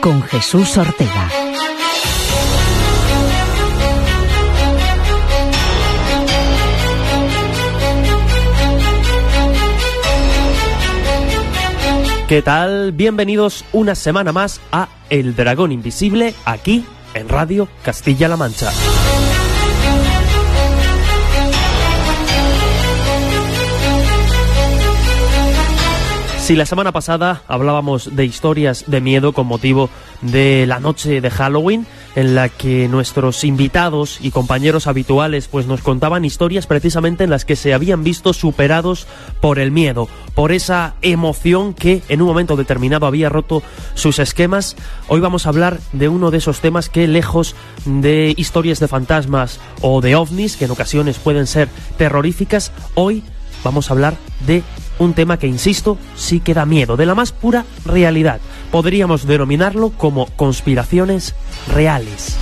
Con Jesús Ortega. ¿Qué tal? Bienvenidos una semana más a El Dragón Invisible aquí en Radio Castilla-La Mancha. Si la semana pasada hablábamos de historias de miedo con motivo de la noche de Halloween, en la que nuestros invitados y compañeros habituales pues nos contaban historias precisamente en las que se habían visto superados por el miedo, por esa emoción que en un momento determinado había roto sus esquemas. Hoy vamos a hablar de uno de esos temas que lejos de historias de fantasmas o de ovnis, que en ocasiones pueden ser terroríficas, hoy vamos a hablar de un tema que, insisto, sí que da miedo, de la más pura realidad. Podríamos denominarlo como conspiraciones reales.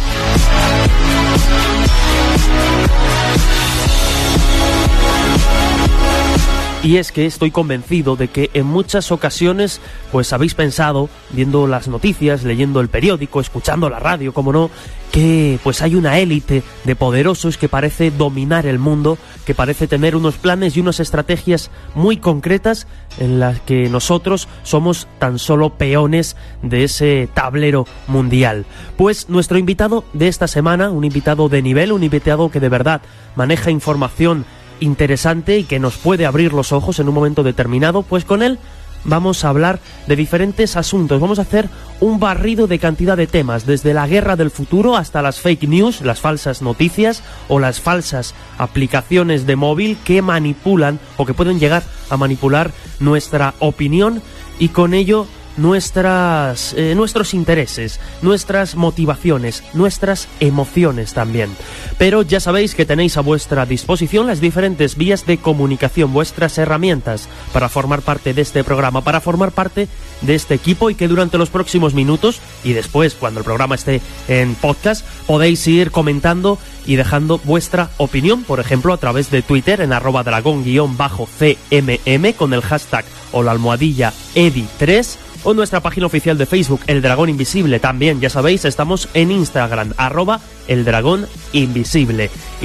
Y es que estoy convencido de que en muchas ocasiones pues habéis pensado, viendo las noticias, leyendo el periódico, escuchando la radio, como no, que pues hay una élite de poderosos que parece dominar el mundo, que parece tener unos planes y unas estrategias muy concretas en las que nosotros somos tan solo peones de ese tablero mundial. Pues nuestro invitado de esta semana, un invitado de nivel, un invitado que de verdad maneja información interesante y que nos puede abrir los ojos en un momento determinado, pues con él vamos a hablar de diferentes asuntos. Vamos a hacer un barrido de cantidad de temas, desde la guerra del futuro hasta las fake news, las falsas noticias o las falsas aplicaciones de móvil que manipulan o que pueden llegar a manipular nuestra opinión y con ello nuestras, eh, nuestros intereses, nuestras motivaciones, nuestras emociones también. Pero ya sabéis que tenéis a vuestra disposición las diferentes vías de comunicación, vuestras herramientas para formar parte de este programa, para formar parte de este equipo y que durante los próximos minutos y después cuando el programa esté en podcast podéis ir comentando y dejando vuestra opinión, por ejemplo a través de Twitter en arroba dragón-cmm con el hashtag o la almohadilla EDI3 o nuestra página oficial de Facebook, El Dragón Invisible. También, ya sabéis, estamos en Instagram, arroba El Dragón. Y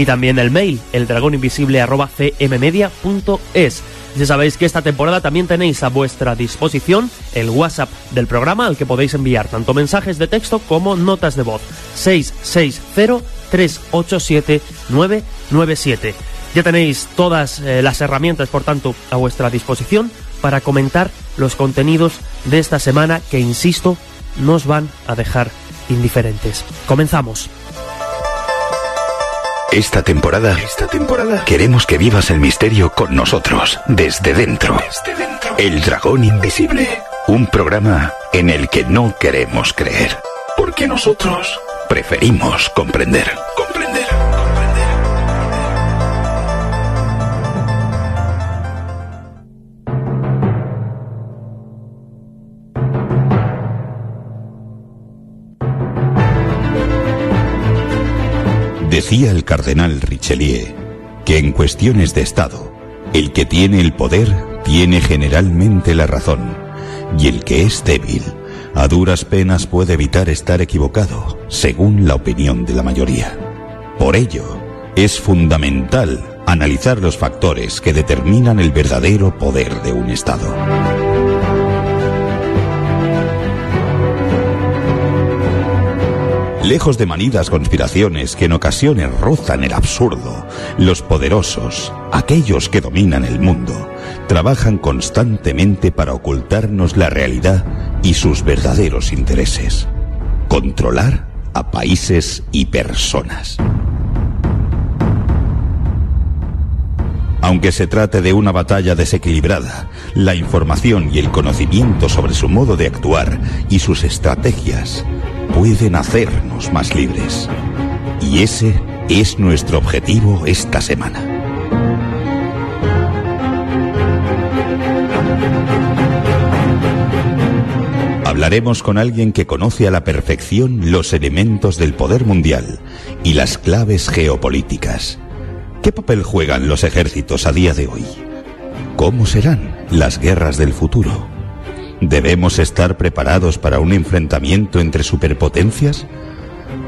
también el mail, eldragoninvisible arroba cmmedia.es. Ya sabéis que esta temporada también tenéis a vuestra disposición el WhatsApp del programa al que podéis enviar tanto mensajes de texto como notas de voz. 660-387-997. Ya tenéis todas eh, las herramientas, por tanto, a vuestra disposición para comentar los contenidos de esta semana que, insisto, nos van a dejar indiferentes. Comenzamos. Esta temporada, esta temporada, queremos que vivas el misterio con nosotros, desde dentro. Desde dentro. El dragón invisible. Un programa en el que no queremos creer. Porque nosotros preferimos comprender. Decía el cardenal Richelieu que en cuestiones de Estado, el que tiene el poder tiene generalmente la razón, y el que es débil, a duras penas puede evitar estar equivocado, según la opinión de la mayoría. Por ello, es fundamental analizar los factores que determinan el verdadero poder de un Estado. Lejos de manidas conspiraciones que en ocasiones rozan el absurdo, los poderosos, aquellos que dominan el mundo, trabajan constantemente para ocultarnos la realidad y sus verdaderos intereses. Controlar a países y personas. Aunque se trate de una batalla desequilibrada, la información y el conocimiento sobre su modo de actuar y sus estrategias pueden hacernos más libres. Y ese es nuestro objetivo esta semana. Hablaremos con alguien que conoce a la perfección los elementos del poder mundial y las claves geopolíticas. ¿Qué papel juegan los ejércitos a día de hoy? ¿Cómo serán las guerras del futuro? ¿Debemos estar preparados para un enfrentamiento entre superpotencias?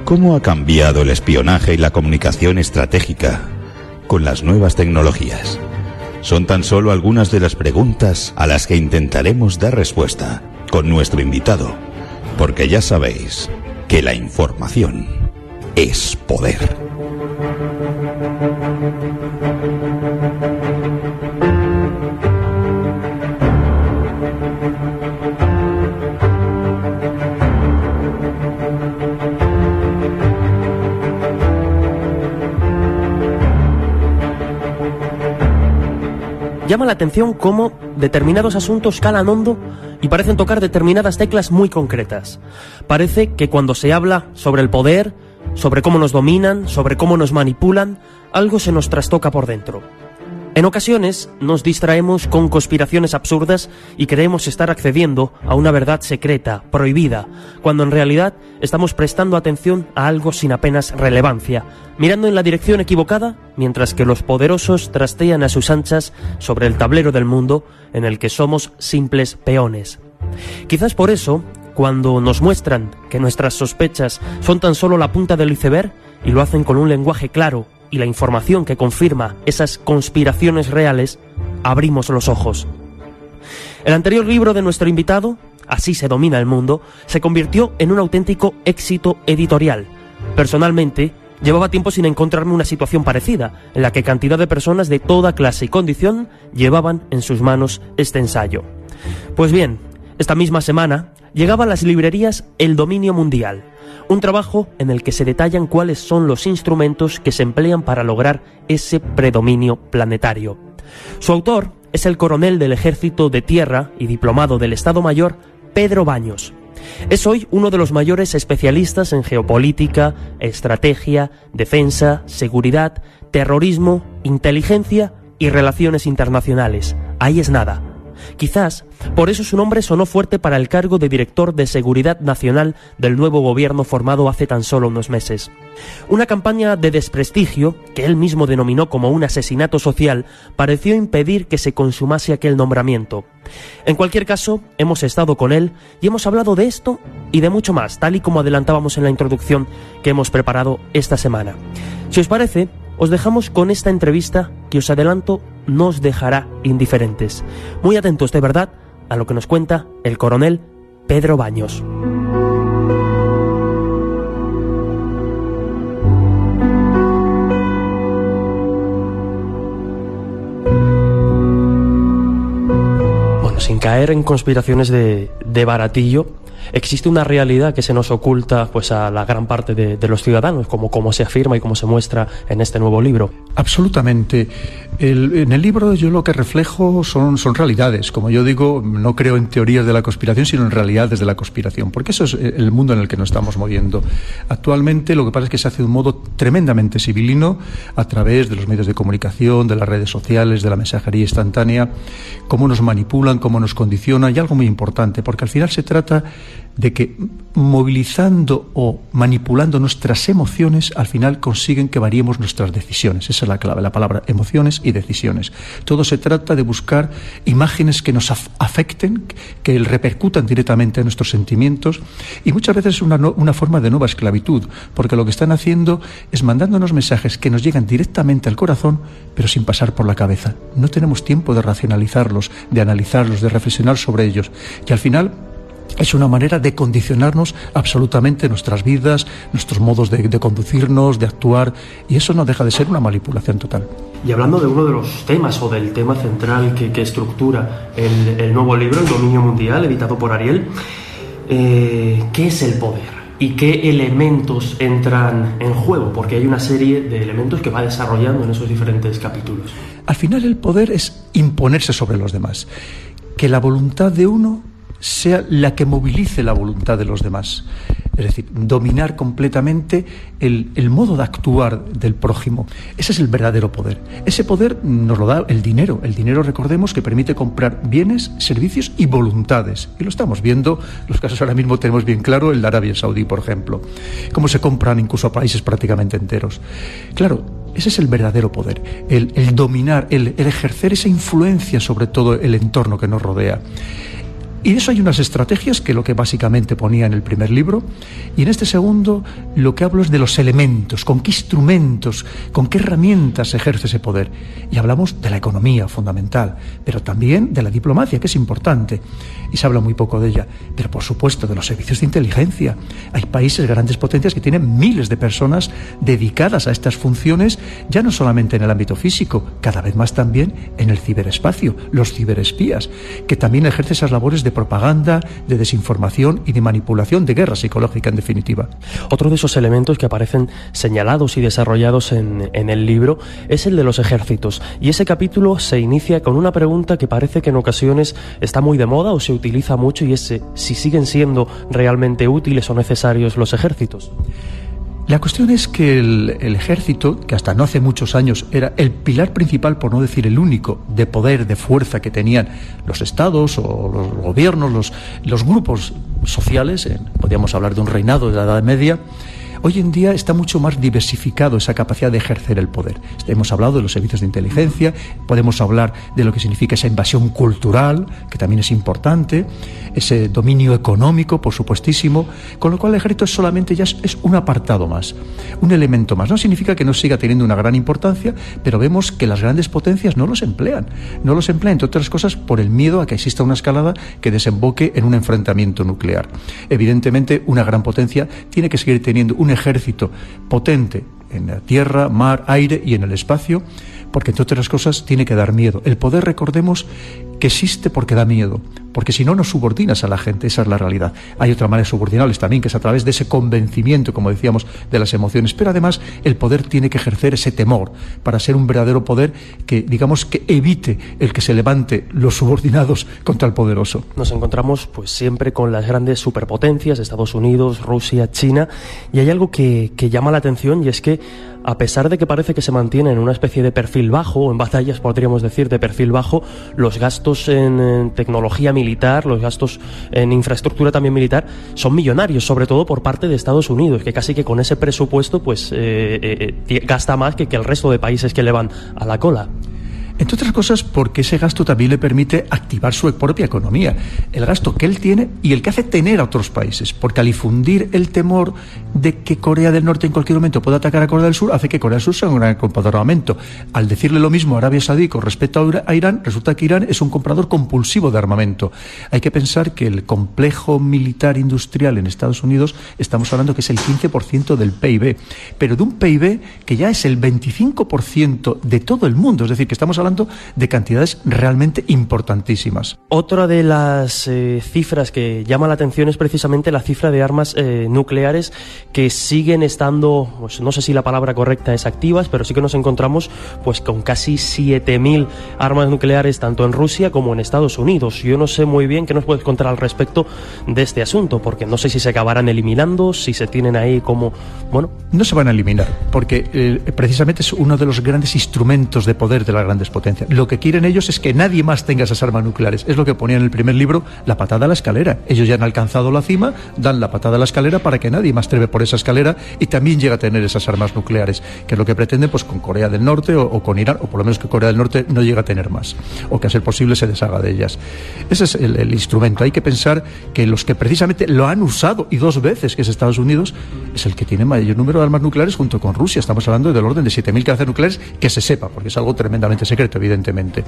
¿Cómo ha cambiado el espionaje y la comunicación estratégica con las nuevas tecnologías? Son tan solo algunas de las preguntas a las que intentaremos dar respuesta con nuestro invitado, porque ya sabéis que la información es poder. Llama la atención cómo determinados asuntos calan hondo y parecen tocar determinadas teclas muy concretas. Parece que cuando se habla sobre el poder, sobre cómo nos dominan, sobre cómo nos manipulan, algo se nos trastoca por dentro. En ocasiones nos distraemos con conspiraciones absurdas y creemos estar accediendo a una verdad secreta, prohibida, cuando en realidad estamos prestando atención a algo sin apenas relevancia, mirando en la dirección equivocada mientras que los poderosos trastean a sus anchas sobre el tablero del mundo en el que somos simples peones. Quizás por eso, cuando nos muestran que nuestras sospechas son tan solo la punta del iceberg y lo hacen con un lenguaje claro, y la información que confirma esas conspiraciones reales, abrimos los ojos. El anterior libro de nuestro invitado, Así se domina el mundo, se convirtió en un auténtico éxito editorial. Personalmente, llevaba tiempo sin encontrarme una situación parecida, en la que cantidad de personas de toda clase y condición llevaban en sus manos este ensayo. Pues bien, esta misma semana llegaba a las librerías El Dominio Mundial, un trabajo en el que se detallan cuáles son los instrumentos que se emplean para lograr ese predominio planetario. Su autor es el coronel del Ejército de Tierra y diplomado del Estado Mayor, Pedro Baños. Es hoy uno de los mayores especialistas en geopolítica, estrategia, defensa, seguridad, terrorismo, inteligencia y relaciones internacionales. Ahí es nada. Quizás por eso su nombre sonó fuerte para el cargo de director de Seguridad Nacional del nuevo gobierno formado hace tan solo unos meses. Una campaña de desprestigio, que él mismo denominó como un asesinato social, pareció impedir que se consumase aquel nombramiento. En cualquier caso, hemos estado con él y hemos hablado de esto y de mucho más, tal y como adelantábamos en la introducción que hemos preparado esta semana. Si os parece, os dejamos con esta entrevista que os adelanto nos dejará indiferentes. Muy atentos de verdad a lo que nos cuenta el coronel Pedro Baños. Bueno, sin caer en conspiraciones de, de baratillo, existe una realidad que se nos oculta pues a la gran parte de, los ciudadanos, como, como se afirma y como se muestra en este nuevo libro. Absolutamente. En el libro yo lo que reflejo son, son realidades. Como yo digo, no creo en teorías de la conspiración, sino en realidades de la conspiración, porque eso es el mundo en el que nos estamos moviendo. Actualmente lo que pasa es que se hace de un modo tremendamente civilino a través de los medios de comunicación, de las redes sociales, de la mensajería instantánea, cómo nos manipulan, cómo nos condicionan, y algo muy importante, porque al final se trata de que movilizando o manipulando nuestras emociones, al final consiguen que variemos nuestras decisiones. Esa es la clave, la palabra emociones y decisiones. Todo se trata de buscar imágenes que nos afecten, que repercutan directamente en nuestros sentimientos y muchas veces es una, una forma de nueva esclavitud, porque lo que están haciendo es mandándonos mensajes que nos llegan directamente al corazón, pero sin pasar por la cabeza. No tenemos tiempo de racionalizarlos, de analizarlos, de reflexionar sobre ellos. Y al final es una manera de condicionarnos absolutamente nuestras vidas, nuestros modos de, de, conducirnos, de actuar, y eso no deja de ser una manipulación total. Y hablando de uno de los temas o del tema central que, que estructura el, el, nuevo libro, El Dominio Mundial, editado por Ariel, eh, ¿qué es el poder? ¿Y qué elementos entran en juego? Porque hay una serie de elementos que va desarrollando en esos diferentes capítulos. Al final el poder es imponerse sobre los demás. Que la voluntad de uno sea la que movilice la voluntad de los demás. Es decir, dominar completamente el, el, modo de actuar del prójimo. Ese es el verdadero poder. Ese poder nos lo da el dinero. El dinero, recordemos, que permite comprar bienes, servicios y voluntades. Y lo estamos viendo, los casos ahora mismo tenemos bien claro, el de Arabia Saudí, por ejemplo. Cómo se compran incluso a países prácticamente enteros. Claro, ese es el verdadero poder, el, el dominar, el, el ejercer esa influencia sobre todo el entorno que nos rodea Y de eso hay unas estrategias que lo que básicamente ponía en el primer libro. Y en este segundo lo que hablo es de los elementos, con qué instrumentos, con qué herramientas ejerce ese poder. Y hablamos de la economía fundamental, pero también de la diplomacia, que es importante. Y se habla muy poco de ella. Pero por supuesto de los servicios de inteligencia. Hay países, grandes potencias, que tienen miles de personas dedicadas a estas funciones, ya no solamente en el ámbito físico, cada vez más también en el ciberespacio, los ciberespías, que también ejercen esas labores de propaganda, de desinformación y de manipulación, de guerra psicológica en definitiva. Otro de esos elementos que aparecen señalados y desarrollados en, en el libro es el de los ejércitos. Y ese capítulo se inicia con una pregunta que parece que en ocasiones está muy de moda o se utiliza mucho y es si siguen siendo realmente útiles o necesarios los ejércitos. La cuestión es que el, ejército, que hasta no hace muchos años era el pilar principal, por no decir el único, de poder, de fuerza que tenían los estados o los gobiernos, los, grupos sociales, podríamos hablar de un reinado de la Edad Media, Hoy en día está mucho más diversificado esa capacidad de ejercer el poder. Hemos hablado de los servicios de inteligencia, podemos hablar de lo que significa esa invasión cultural, que también es importante, ese dominio económico, por supuestísimo, con lo cual el ejército es solamente ya es, un apartado más, un elemento más. No significa que no siga teniendo una gran importancia, pero vemos que las grandes potencias no los emplean, no los emplean, entre otras cosas, por el miedo a que exista una escalada que desemboque en un enfrentamiento nuclear. Evidentemente, una gran potencia tiene que seguir teniendo un ejército potente en la tierra, mar, aire y en el espacio, porque entre otras cosas tiene que dar miedo. El poder, recordemos, que existe porque da miedo, porque si no, no subordinas a la gente, esa es la realidad. Hay otra manera de subordinarles también, que es a través de ese convencimiento, como decíamos, de las emociones, pero además el poder tiene que ejercer ese temor para ser un verdadero poder que, digamos, que evite el que se levante los subordinados contra el poderoso. Nos encontramos pues siempre con las grandes superpotencias, Estados Unidos, Rusia, China, y hay algo que llama la atención y es que a pesar de que parece que se mantiene en una especie de perfil bajo, o en batallas podríamos decir de perfil bajo, los gastos en, tecnología militar, los gastos en infraestructura también militar, son millonarios, sobre todo por parte de Estados Unidos, que casi que con ese presupuesto pues eh, eh, eh, gasta más que, que el resto de países que le van a la cola. Entre otras cosas porque ese gasto también le permite activar su propia economía, el gasto que él tiene y el que hace tener a otros países, porque al difundir el temor de que Corea del Norte en cualquier momento pueda atacar a Corea del Sur, hace que Corea del Sur sea un gran comprador de armamento. Al decirle lo mismo a Arabia Saudí con respecto a Irán, resulta que Irán es un comprador compulsivo de armamento. Hay que pensar que el complejo militar industrial en Estados Unidos, estamos hablando que es el 15% del PIB, pero de un PIB que ya es el 25% de todo el mundo, es decir, que estamos hablando de cantidades realmente importantísimas. Otra de las eh, cifras que llama la atención es precisamente la cifra de armas eh, nucleares que siguen estando, pues, no sé si la palabra correcta es activas, pero sí que nos encontramos pues con casi 7.000 armas nucleares tanto en Rusia como en Estados Unidos. Yo no sé muy bien qué nos puedes contar al respecto de este asunto, porque no sé si se acabarán eliminando, si se tienen ahí como, bueno... No se van a eliminar, porque eh, precisamente es uno de los grandes instrumentos de poder de las grandes Lo que quieren ellos es que nadie más tenga esas armas nucleares. Es lo que ponía en el primer libro, la patada a la escalera. Ellos ya han alcanzado la cima, dan la patada a la escalera para que nadie más treve por esa escalera y también llega a tener esas armas nucleares, que es lo que pretenden pues con Corea del Norte o, con Irán, o por lo menos que Corea del Norte no llega a tener más, o que a ser posible se deshaga de ellas. Ese es el, el instrumento. Hay que pensar que los que precisamente lo han usado, y dos veces, que es Estados Unidos, es el que tiene mayor número de armas nucleares junto con Rusia. Estamos hablando del orden de 7.000 cabezas nucleares que se sepa, porque es algo tremendamente secreto evidentemente.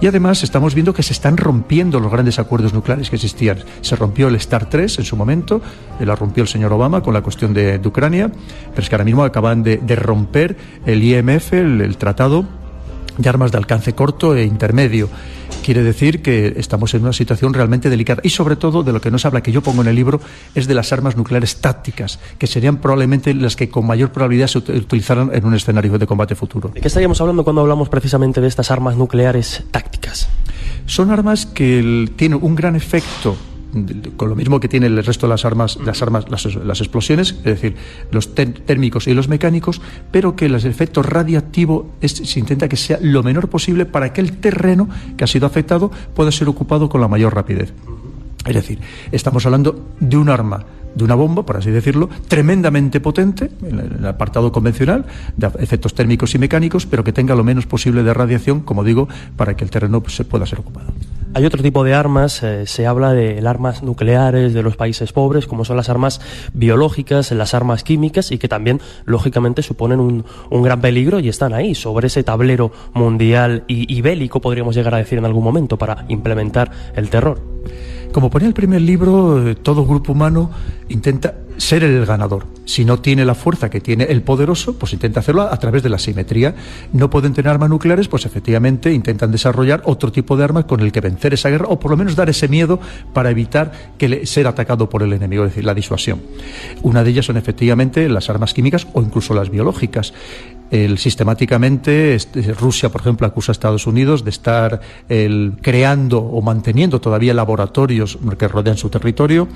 Y además estamos viendo que se están rompiendo los grandes acuerdos nucleares que existían. Se rompió el STAR 3 en su momento, la rompió el señor Obama con la cuestión de, Ucrania, pero es que ahora mismo acaban de, romper el IMF, el tratado de armas de alcance corto e intermedio. Quiere decir que estamos en una situación realmente delicada. Y sobre todo, de lo que nos habla, que yo pongo en el libro, es de las armas nucleares tácticas, que serían probablemente las que con mayor probabilidad se utilizaran en un escenario de combate futuro. ¿De qué estaríamos hablando cuando hablamos precisamente de estas armas nucleares tácticas? Son armas que tienen un gran efecto con lo mismo que tiene el resto de las armas, las armas, las, explosiones, es decir, los térmicos y los mecánicos, pero que el efecto radiactivo se intenta que sea lo menor posible para que el terreno que ha sido afectado pueda ser ocupado con la mayor rapidez. Es decir, estamos hablando de un arma de una bomba, por así decirlo, tremendamente potente en el apartado convencional de efectos térmicos y mecánicos, pero que tenga lo menos posible de radiación, como digo, para que el terreno se pueda ser ocupado. Hay otro tipo de armas, eh, se habla de armas nucleares de los países pobres, como son las armas biológicas, las armas químicas, y que también, lógicamente, suponen un, gran peligro y están ahí, sobre ese tablero mundial y bélico, podríamos llegar a decir en algún momento, para implementar el terror. Como ponía el primer libro, eh, todo grupo humano intenta ser el ganador. Si no tiene la fuerza que tiene el poderoso, pues intenta hacerlo a, través de la simetría. No pueden tener armas nucleares, pues efectivamente intentan desarrollar otro tipo de armas con el que vencer esa guerra o por lo menos dar ese miedo para evitar que ser atacado por el enemigo, es decir, la disuasión. Una de ellas son efectivamente las armas químicas o incluso las biológicas. El, sistemáticamente, este, Rusia, por ejemplo, acusa a Estados Unidos de estar el, creando o manteniendo todavía laboratorios que rodean su territorio.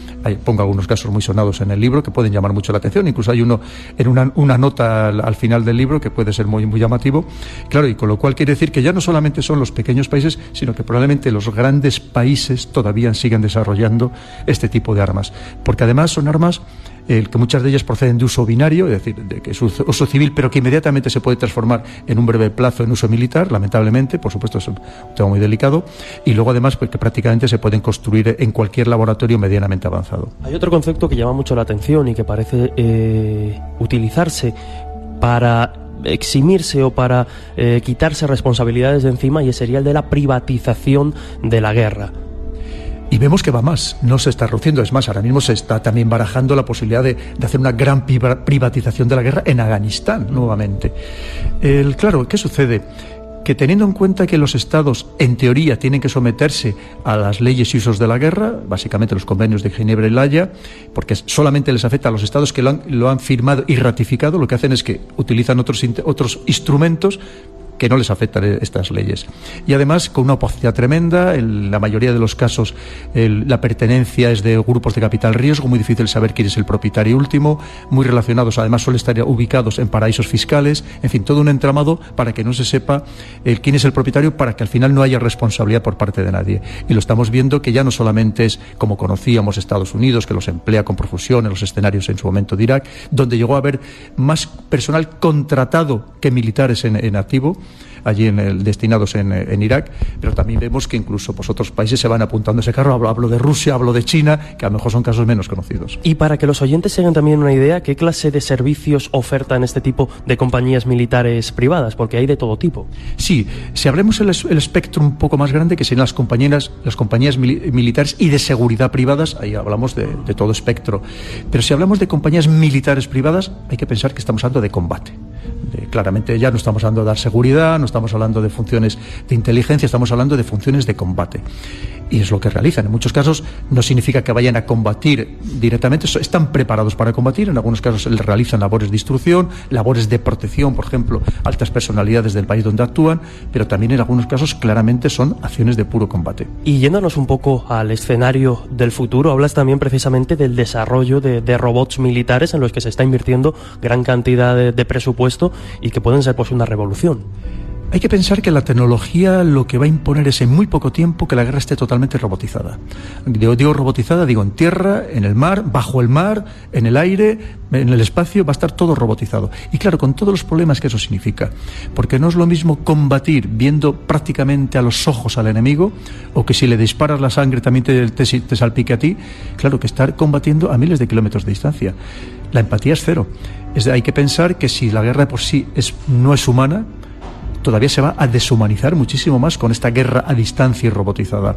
Pongo algunos casos muy sonados en el libro que pueden llamar mucho la atención. Incluso hay uno en una, una nota al, al, final del libro que puede ser muy, muy llamativo. Claro, y con lo cual quiere decir que ya no solamente son los pequeños países, sino que probablemente los grandes países todavía siguen desarrollando este tipo de armas. Porque además son armas el que muchas de ellas proceden de uso binario, es decir, de que es uso civil, pero que inmediatamente se puede transformar en un breve plazo en uso militar, lamentablemente, por supuesto es un tema muy delicado, y luego además pues, que prácticamente se pueden construir en cualquier laboratorio medianamente avanzado. Hay otro concepto que llama mucho la atención y que parece eh, utilizarse para eximirse o para eh, quitarse responsabilidades de encima y sería el de la privatización de la guerra. Y vemos que va más, no se está reduciendo, es más, ahora mismo se está también barajando la posibilidad de, de hacer una gran privatización de la guerra en Afganistán nuevamente. El, claro, ¿qué sucede? que teniendo en cuenta que los estados, en teoría, tienen que someterse a las leyes y usos de la guerra, básicamente los convenios de Ginebra y La Haya, porque solamente les afecta a los estados que lo han, lo han firmado y ratificado, lo que hacen es que utilizan otros, otros instrumentos que no les afectan estas leyes. Y además, con una opacidad tremenda, en la mayoría de los casos la pertenencia es de grupos de capital riesgo, muy difícil saber quién es el propietario último, muy relacionados, además suelen estar ubicados en paraísos fiscales, en fin, todo un entramado para que no se sepa el, quién es el propietario, para que al final no haya responsabilidad por parte de nadie. Y lo estamos viendo que ya no solamente es como conocíamos Estados Unidos, que los emplea con profusión en los escenarios en su momento de Irak, donde llegó a haber más personal contratado que militares en, en activo, allí en el, destinados en, en, Irak, pero también vemos que incluso pues, otros países se van apuntando a ese carro. Hablo, hablo, de Rusia, hablo de China, que a lo mejor son casos menos conocidos. Y para que los oyentes tengan también una idea, ¿qué clase de servicios ofertan este tipo de compañías militares privadas? Porque hay de todo tipo. Sí, si hablemos el, el espectro un poco más grande, que serían las compañías, las compañías mil, militares y de seguridad privadas, ahí hablamos de, de todo espectro. Pero si hablamos de compañías militares privadas, hay que pensar que estamos hablando de combate. Claramente ya no estamos hablando de dar seguridad, no estamos hablando de funciones de inteligencia, estamos hablando de funciones de combate. Y es lo que realizan. En muchos casos no significa que vayan a combatir directamente, están preparados para combatir, en algunos casos realizan labores de instrucción, labores de protección, por ejemplo, altas personalidades del país donde actúan, pero también en algunos casos claramente son acciones de puro combate. Y yéndonos un poco al escenario del futuro, hablas también precisamente del desarrollo de, robots militares en los que se está invirtiendo gran cantidad de presupuesto y que pueden ser pues una revolución. Hay que pensar que la tecnología lo que va a imponer es en muy poco tiempo que la guerra esté totalmente robotizada. Digo, digo, robotizada, digo en tierra, en el mar, bajo el mar, en el aire, en el espacio, va a estar todo robotizado. Y claro, con todos los problemas que eso significa. Porque no es lo mismo combatir viendo prácticamente a los ojos al enemigo, o que si le disparas la sangre también te, te, te salpique a ti, claro que estar combatiendo a miles de kilómetros de distancia. La empatía es cero. Es de, hay que pensar que si la guerra por sí es, no es humana, todavía se va a deshumanizar muchísimo más con esta guerra a distancia y robotizada.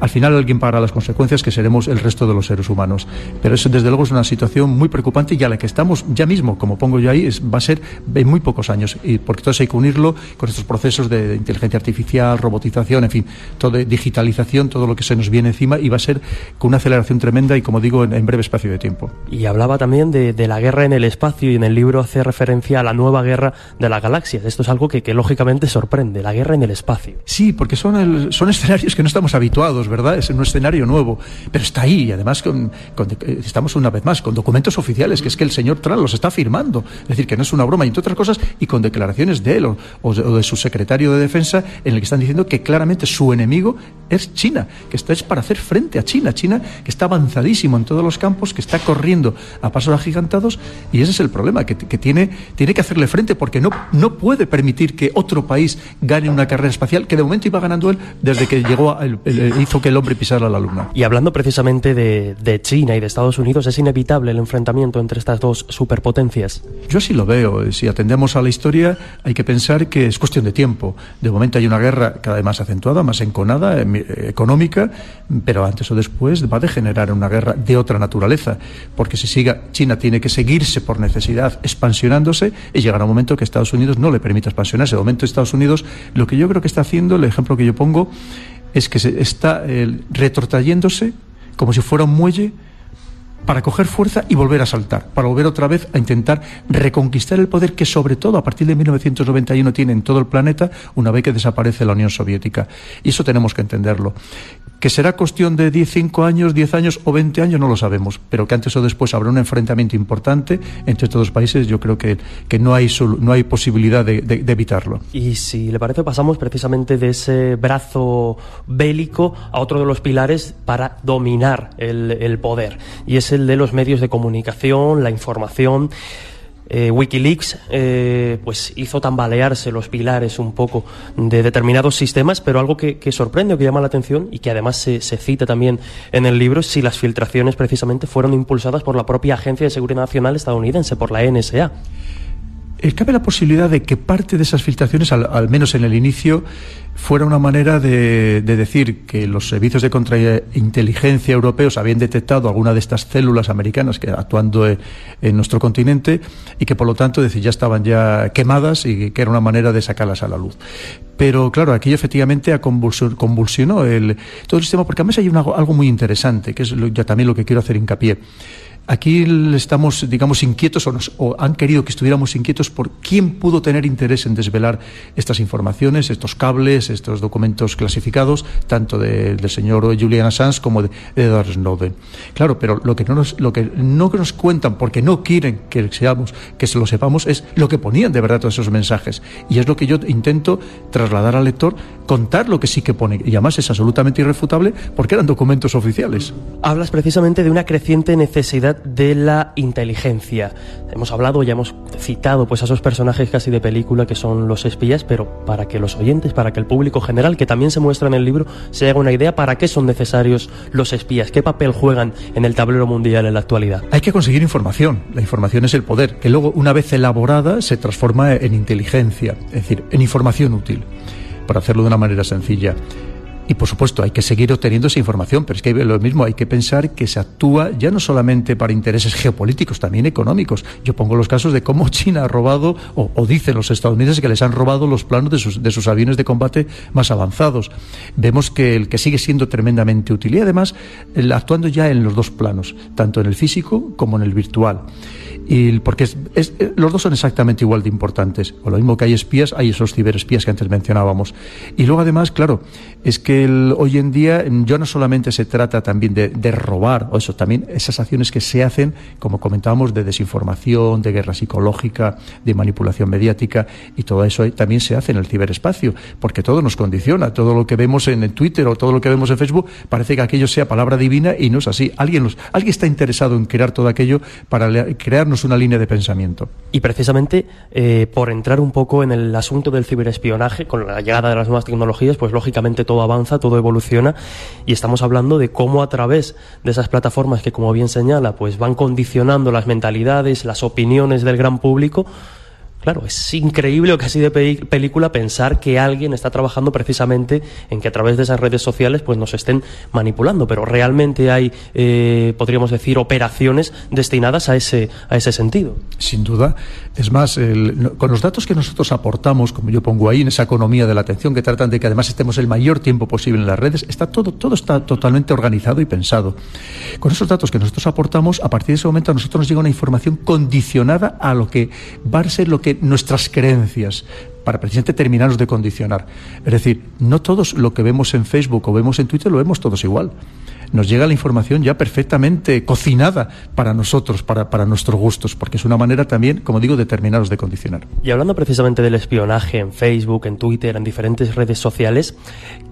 Al final alguien pagará las consecuencias que seremos el resto de los seres humanos. Pero eso desde luego es una situación muy preocupante y a la que estamos ya mismo, como pongo yo ahí, es, va a ser en muy pocos años. Y porque todo eso hay que unirlo con estos procesos de, inteligencia artificial, robotización, en fin, todo, digitalización, todo lo que se nos viene encima y va a ser con una aceleración tremenda y como digo, en, en breve espacio de tiempo. Y hablaba también de, de, la guerra en el espacio y en el libro hace referencia a la nueva guerra de la galaxia. Esto es algo que, que lógicamente sorprende, la guerra en el espacio. Sí, porque son, el, son escenarios que no estamos habituados años, ¿verdad? Es un escenario nuevo, pero está ahí, y además con, estamos una vez más con documentos oficiales, que es que el señor Trump los está firmando, es decir, que no es una broma, y entre otras cosas, y con declaraciones de él o, de su secretario de defensa, en el que están diciendo que claramente su enemigo es China, que está es para hacer frente a China, China que está avanzadísimo en todos los campos, que está corriendo a pasos agigantados, y ese es el problema, que, tiene, tiene que hacerle frente, porque no, no puede permitir que otro país gane una carrera espacial, que de momento iba ganando él desde que llegó, hizo que el hombre pisara la luna. Y hablando precisamente de, China y de Estados Unidos, ¿es inevitable el enfrentamiento entre estas dos superpotencias? Yo sí lo veo. Si atendemos a la historia, hay que pensar que es cuestión de tiempo. De momento hay una guerra cada vez más acentuada, más enconada, eh, económica, pero antes o después va a degenerar en una guerra de otra naturaleza, porque si siga, China tiene que seguirse por necesidad expansionándose y llegará un momento que Estados Unidos no le permita expansionarse. De momento Estados Unidos, lo que yo creo que está haciendo, el ejemplo que yo pongo, es que se está eh, retrotrayéndose como si fuera un muelle para coger fuerza y volver a saltar, para volver otra vez a intentar reconquistar el poder que sobre todo a partir de 1991 tiene en todo el planeta una vez que desaparece la Unión Soviética. Y eso tenemos que entenderlo. Que será cuestión de 10, 5 años, 10 años o 20 años, no lo sabemos, pero que antes o después habrá un enfrentamiento importante entre estos dos países, yo creo que, que no, hay no hay posibilidad de, evitarlo. Y si le parece, pasamos precisamente de ese brazo bélico a otro de los pilares para dominar el, el poder, y es el de los medios de comunicación, la información. Eh, Wikileaks eh, pues hizo tambalearse los pilares un poco de determinados sistemas, pero algo que, sorprende o que llama la atención y que además se, se, cita también en el libro es si las filtraciones precisamente fueron impulsadas por la propia Agencia de Seguridad Nacional estadounidense, por la NSA. Eh, cabe la posibilidad de que parte de esas filtraciones, al, menos en el inicio, fuera una manera de, decir que los servicios de contrainteligencia europeos habían detectado alguna de estas células americanas que actuando en, nuestro continente y que por lo tanto decir, ya estaban ya quemadas y que era una manera de sacarlas a la luz. Pero claro, aquello efectivamente convulsionó el, todo el sistema, porque además hay algo muy interesante, que es ya también lo que quiero hacer hincapié. Aquí estamos, digamos, inquietos o, han querido que estuviéramos inquietos por quién pudo tener interés en desvelar estas informaciones, estos cables, estos documentos clasificados, tanto del señor Julian Assange como de Edward Snowden. Claro, pero lo que no nos, lo que no nos cuentan, porque no quieren que seamos, que se lo sepamos, es lo que ponían de verdad todos esos mensajes. Y es lo que yo intento trasladar al lector, contar lo que sí que pone. Y además es absolutamente irrefutable porque eran documentos oficiales. Hablas precisamente de una creciente necesidad de la inteligencia. Hemos hablado, ya hemos citado pues a esos personajes casi de película que son los espías, pero para que los oyentes, para que el público general, que también se muestra en el libro, se haga una idea para qué son necesarios los espías, qué papel juegan en el tablero mundial en la actualidad. Hay que conseguir información. La información es el poder, que luego, una vez elaborada, se transforma en inteligencia, es decir, en información útil, para hacerlo de una manera sencilla. Y por supuesto, hay que seguir obteniendo esa información, pero es que lo mismo, hay que pensar que se actúa ya no solamente para intereses geopolíticos, también económicos. Yo pongo los casos de cómo China ha robado, o, dicen los estadounidenses que les han robado los planos de sus, de sus aviones de combate más avanzados. Vemos que el que sigue siendo tremendamente útil y además actuando ya en los dos planos, tanto en el físico como en el virtual. Y porque es, eh, los dos son exactamente igual de importantes. O lo mismo que hay espías, hay esos ciberespías que antes mencionábamos. Y luego además, claro, es que hoy en día mm, ya no solamente se trata también de, robar, o eso, también esas acciones que se hacen, como comentábamos, de desinformación, de guerra psicológica, de manipulación mediática, y todo eso también se hace en el ciberespacio, porque todo nos condiciona, todo lo que vemos en Twitter o todo lo que vemos en Facebook, parece que aquello sea palabra divina y no es así. Alguien, alguien está interesado en crear todo aquello para crearnos una línea de pensamiento. Y precisamente eh, por entrar un poco en el asunto del ciberespionaje, con la llegada de las nuevas tecnologías, pues lógicamente todo avanza, todo evoluciona y estamos hablando de cómo a través de esas plataformas que, como bien señala, pues van condicionando las mentalidades, las opiniones del gran público, Claro, es increíble o casi de película pensar que alguien está trabajando precisamente en que a través de esas redes sociales pues nos estén manipulando, pero realmente hay, eh, podríamos decir, operaciones destinadas a ese, a ese sentido. Sin duda. Es más, con los datos que nosotros aportamos, como yo pongo ahí, en esa economía de la atención, que tratan de que además estemos el mayor tiempo posible en las redes, está todo, todo está totalmente organizado y pensado. Con esos datos que nosotros aportamos, a partir de ese momento a nosotros nos llega una información condicionada a lo que va a ser lo que nuestras creencias para precisamente terminarnos de condicionar. Es decir, no todos lo que vemos en Facebook o vemos en Twitter lo vemos todos igual nos llega la información ya perfectamente cocinada para nosotros, para, para nuestros gustos, porque es una manera también, como digo, determinados de condicionar. Y hablando precisamente del espionaje en Facebook, en Twitter, en diferentes redes sociales,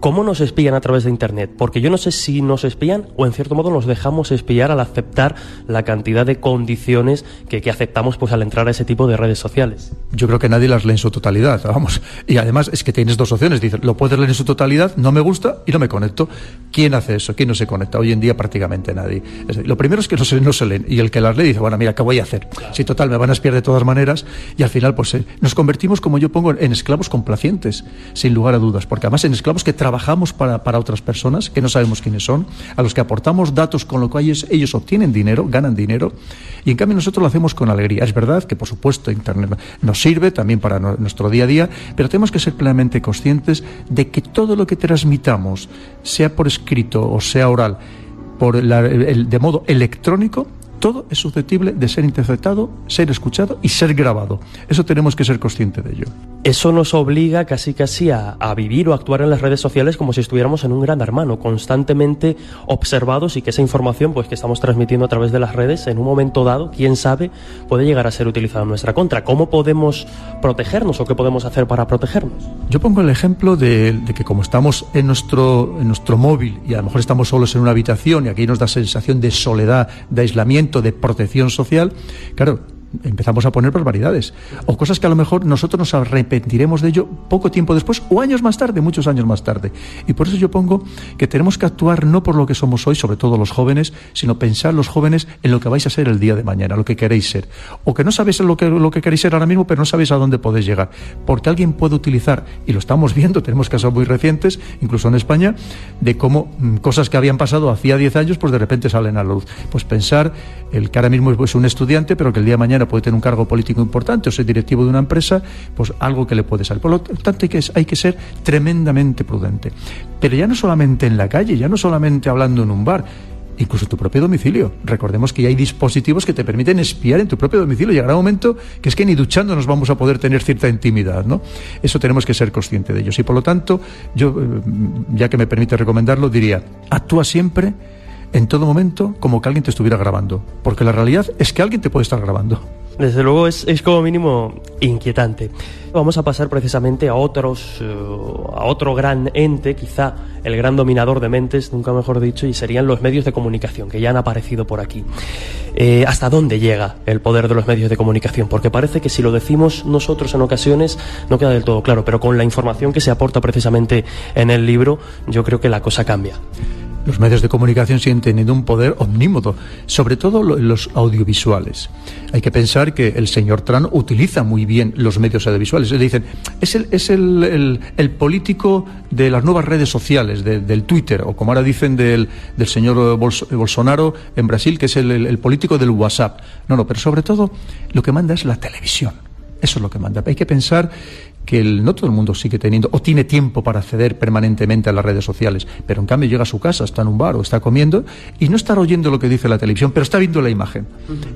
¿cómo nos espían a través de Internet? Porque yo no sé si nos espían o en cierto modo nos dejamos espiar al aceptar la cantidad de condiciones que, que aceptamos pues al entrar a ese tipo de redes sociales. Yo creo que nadie las lee en su totalidad, vamos. Y además es que tienes dos opciones. Dices, lo puedes leer en su totalidad, no me gusta y no me conecto. ¿Quién hace eso? ¿Quién no se conecta? Hoy en día prácticamente nadie. lo primero es que no se, no se leen y el que las lee dice, bueno, mira, ¿qué voy a hacer? Si total, me van a espiar de todas maneras y al final pues eh, nos convertimos, como yo pongo, en esclavos complacientes, sin lugar a dudas, porque además en esclavos que trabajamos para, para otras personas, que no sabemos quiénes son, a los que aportamos datos con lo cual ellos, ellos obtienen dinero, ganan dinero, y en cambio nosotros lo hacemos con alegría. Es verdad que, por supuesto, Internet nos sirve también para nuestro día a día, pero tenemos que ser plenamente conscientes de que todo lo que transmitamos, sea por escrito o sea oral, por el, de modo electrónico, todo es susceptible de ser interceptado, ser escuchado y ser grabado. Eso tenemos que ser conscientes de ello. Eso nos obliga casi casi a, vivir o actuar en las redes sociales como si estuviéramos en un gran hermano, constantemente observados y que esa información pues que estamos transmitiendo a través de las redes en un momento dado, quién sabe, puede llegar a ser utilizada en nuestra contra. ¿Cómo podemos protegernos o qué podemos hacer para protegernos? Yo pongo el ejemplo de, de que como estamos en nuestro, en nuestro móvil y a lo mejor estamos solos en una habitación y aquí nos da sensación de soledad, de aislamiento, de protección social, claro, empezamos a poner barbaridades. O cosas que a lo mejor nosotros nos arrepentiremos de ello poco tiempo después o años más tarde, muchos años más tarde. Y por eso yo pongo que tenemos que actuar no por lo que somos hoy, sobre todo los jóvenes, sino pensar los jóvenes en lo que vais a ser el día de mañana, lo que queréis ser. O que no sabéis lo que, lo que queréis ser ahora mismo, pero no sabéis a dónde podéis llegar. Porque alguien puede utilizar, y lo estamos viendo, tenemos casos muy recientes, incluso en España, de cómo mm, cosas que habían pasado hacía 10 años, pues de repente salen a la luz. Pues pensar, el que ahora mismo es un estudiante, pero que el día de mañana puede tener un cargo político importante o ser directivo de una empresa, pues algo que le puede salir. Por lo tanto, hay que, hay que ser tremendamente prudente. Pero ya no solamente en la calle, ya no solamente hablando en un bar, incluso en tu propio domicilio. Recordemos que ya hay dispositivos que te permiten espiar en tu propio domicilio. Llegará un momento que es que ni duchando nos vamos a poder tener cierta intimidad, ¿no? Eso tenemos que ser conscientes de ellos. Y por lo tanto, yo, eh, ya que me permite recomendarlo, diría, actúa siempre en todo momento como que alguien te estuviera grabando, porque la realidad es que alguien te puede estar grabando. Desde luego es, es como mínimo inquietante. Vamos a pasar precisamente a otros, eh, a otro gran ente, quizá el gran dominador de mentes, nunca mejor dicho, y serían los medios de comunicación, que ya han aparecido por aquí. Eh, ¿Hasta dónde llega el poder de los medios de comunicación? Porque parece que si lo decimos nosotros en ocasiones no queda del todo claro, pero con la información que se aporta precisamente en el libro, yo creo que la cosa cambia los medios de comunicación siguen teniendo un poder omnímodo, sobre todo los audiovisuales. Hay que pensar que el señor Trump utiliza muy bien los medios audiovisuales. Le dicen, es el, es el, el, político de las nuevas redes sociales, del Twitter, o como ahora dicen del, del señor Bolsonaro en Brasil, que es el político del WhatsApp. No, no, pero sobre todo lo que manda es la televisión. Eso es lo que manda. Hay que pensar que no todo el mundo sigue teniendo o tiene tiempo para acceder permanentemente a las redes sociales, pero en cambio llega a su casa, está en un bar o está comiendo y no está oyendo lo que dice la televisión, pero está viendo la imagen.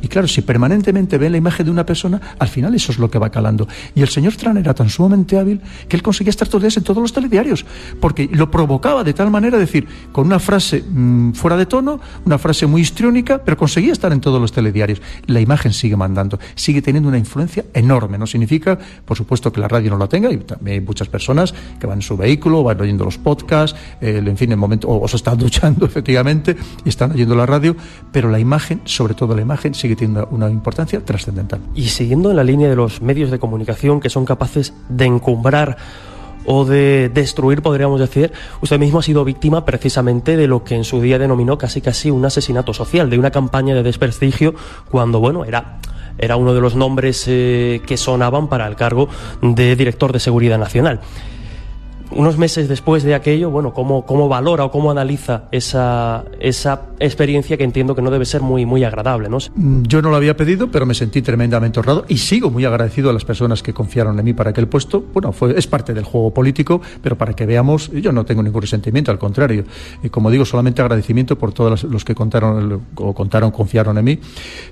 Y claro, si permanentemente ve la imagen de una persona, al final eso es lo que va calando. Y el señor Tran era tan sumamente hábil que él conseguía estar todos los días en todos los telediarios, porque lo provocaba de tal manera, decir, con una frase mm, fuera de tono, una frase muy histriónica, pero conseguía estar en todos los telediarios. La imagen sigue mandando, sigue teniendo una influencia enorme. No significa, por supuesto, que la radio no la tenga, y también hay muchas personas que van en su vehículo, van oyendo los podcasts, eh, en fin, en momento, o, se están duchando efectivamente y están oyendo la radio, pero la imagen, sobre todo la imagen, sigue teniendo una importancia trascendental. Y siguiendo en la línea de los medios de comunicación que son capaces de encumbrar o de destruir, podríamos decir, usted mismo ha sido víctima precisamente de lo que en su día denominó casi casi un asesinato social, de una campaña de desprestigio, cuando, bueno, era era uno de los nombres eh, que sonaban para el cargo de director de Seguridad Nacional. Unos meses después de aquello, bueno, cómo, cómo valora o cómo analiza esa, esa experiencia que entiendo que no debe ser muy, muy agradable, ¿no? Mm, yo no lo había pedido, pero me sentí tremendamente honrado y sigo muy agradecido a las personas que confiaron en mí para aquel puesto. Bueno, fue, es parte del juego político, pero para que veamos, yo no tengo ningún resentimiento, al contrario. Y como digo, solamente agradecimiento por todos los que contaron o contaron, confiaron en mí.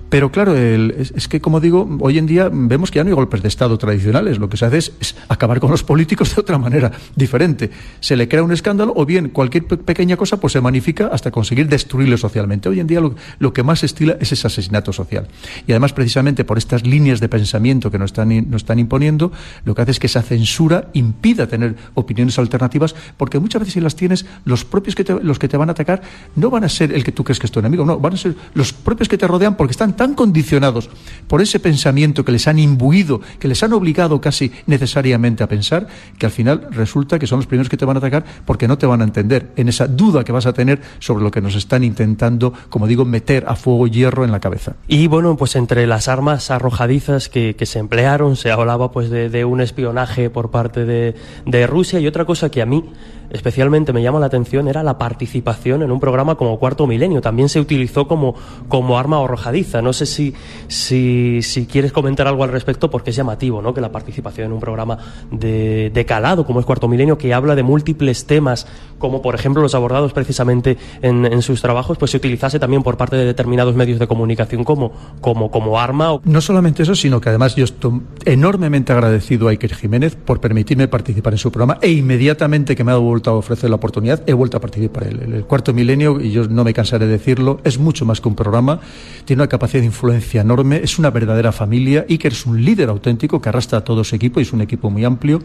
Pero claro, es, es, que, como digo, hoy en día vemos que ya no hay golpes de Estado tradicionales. Lo que se hace es, es acabar con los políticos de otra manera diferente. Se le crea un escándalo o bien cualquier pequeña cosa pues se magnifica hasta conseguir destruirlo socialmente. Hoy en día lo, que más estila es ese asesinato social. Y además, precisamente por estas líneas de pensamiento que nos están, imponiendo, lo que hace es que esa censura impida tener opiniones alternativas, porque muchas veces si las tienes, los propios que te, los que te van a atacar no van a ser el que tú crees que es tu enemigo, no, van a ser los propios que te rodean porque están tan condicionados por ese pensamiento que les han imbuido, que les han obligado casi necesariamente a pensar, que al final resulta que son los primeros que te van a atacar porque no te van a entender en esa duda que vas a tener sobre lo que nos están intentando, como digo, meter a fuego hierro en la cabeza. Y bueno, pues entre las armas arrojadizas que, se emplearon, se hablaba pues de, un espionaje por parte de, de Rusia y otra cosa que a mí especialmente me llama la atención era la participación en un programa como Cuarto Milenio. También se utilizó como, como arma arrojadiza. No sé si, si, quieres comentar algo al respecto porque es llamativo ¿no? que la participación en un programa de, de calado como es Cuarto Milenio, que habla de múltiples temas, como por ejemplo los abordados precisamente en, en sus trabajos, pues se utilizase también por parte de determinados medios de comunicación como, como, como arma. No solamente eso, sino que además yo estoy enormemente agradecido a Iker Jiménez por permitirme participar en su programa e inmediatamente que me ha dado vuelto a ofrecer la oportunidad, he vuelto a participar. El, el cuarto milenio, y yo no me cansaré de decirlo, es mucho más que un programa, tiene una capacidad de influencia enorme, es una verdadera familia. Iker es un líder auténtico que arrastra a todo su equipo y es un equipo muy amplio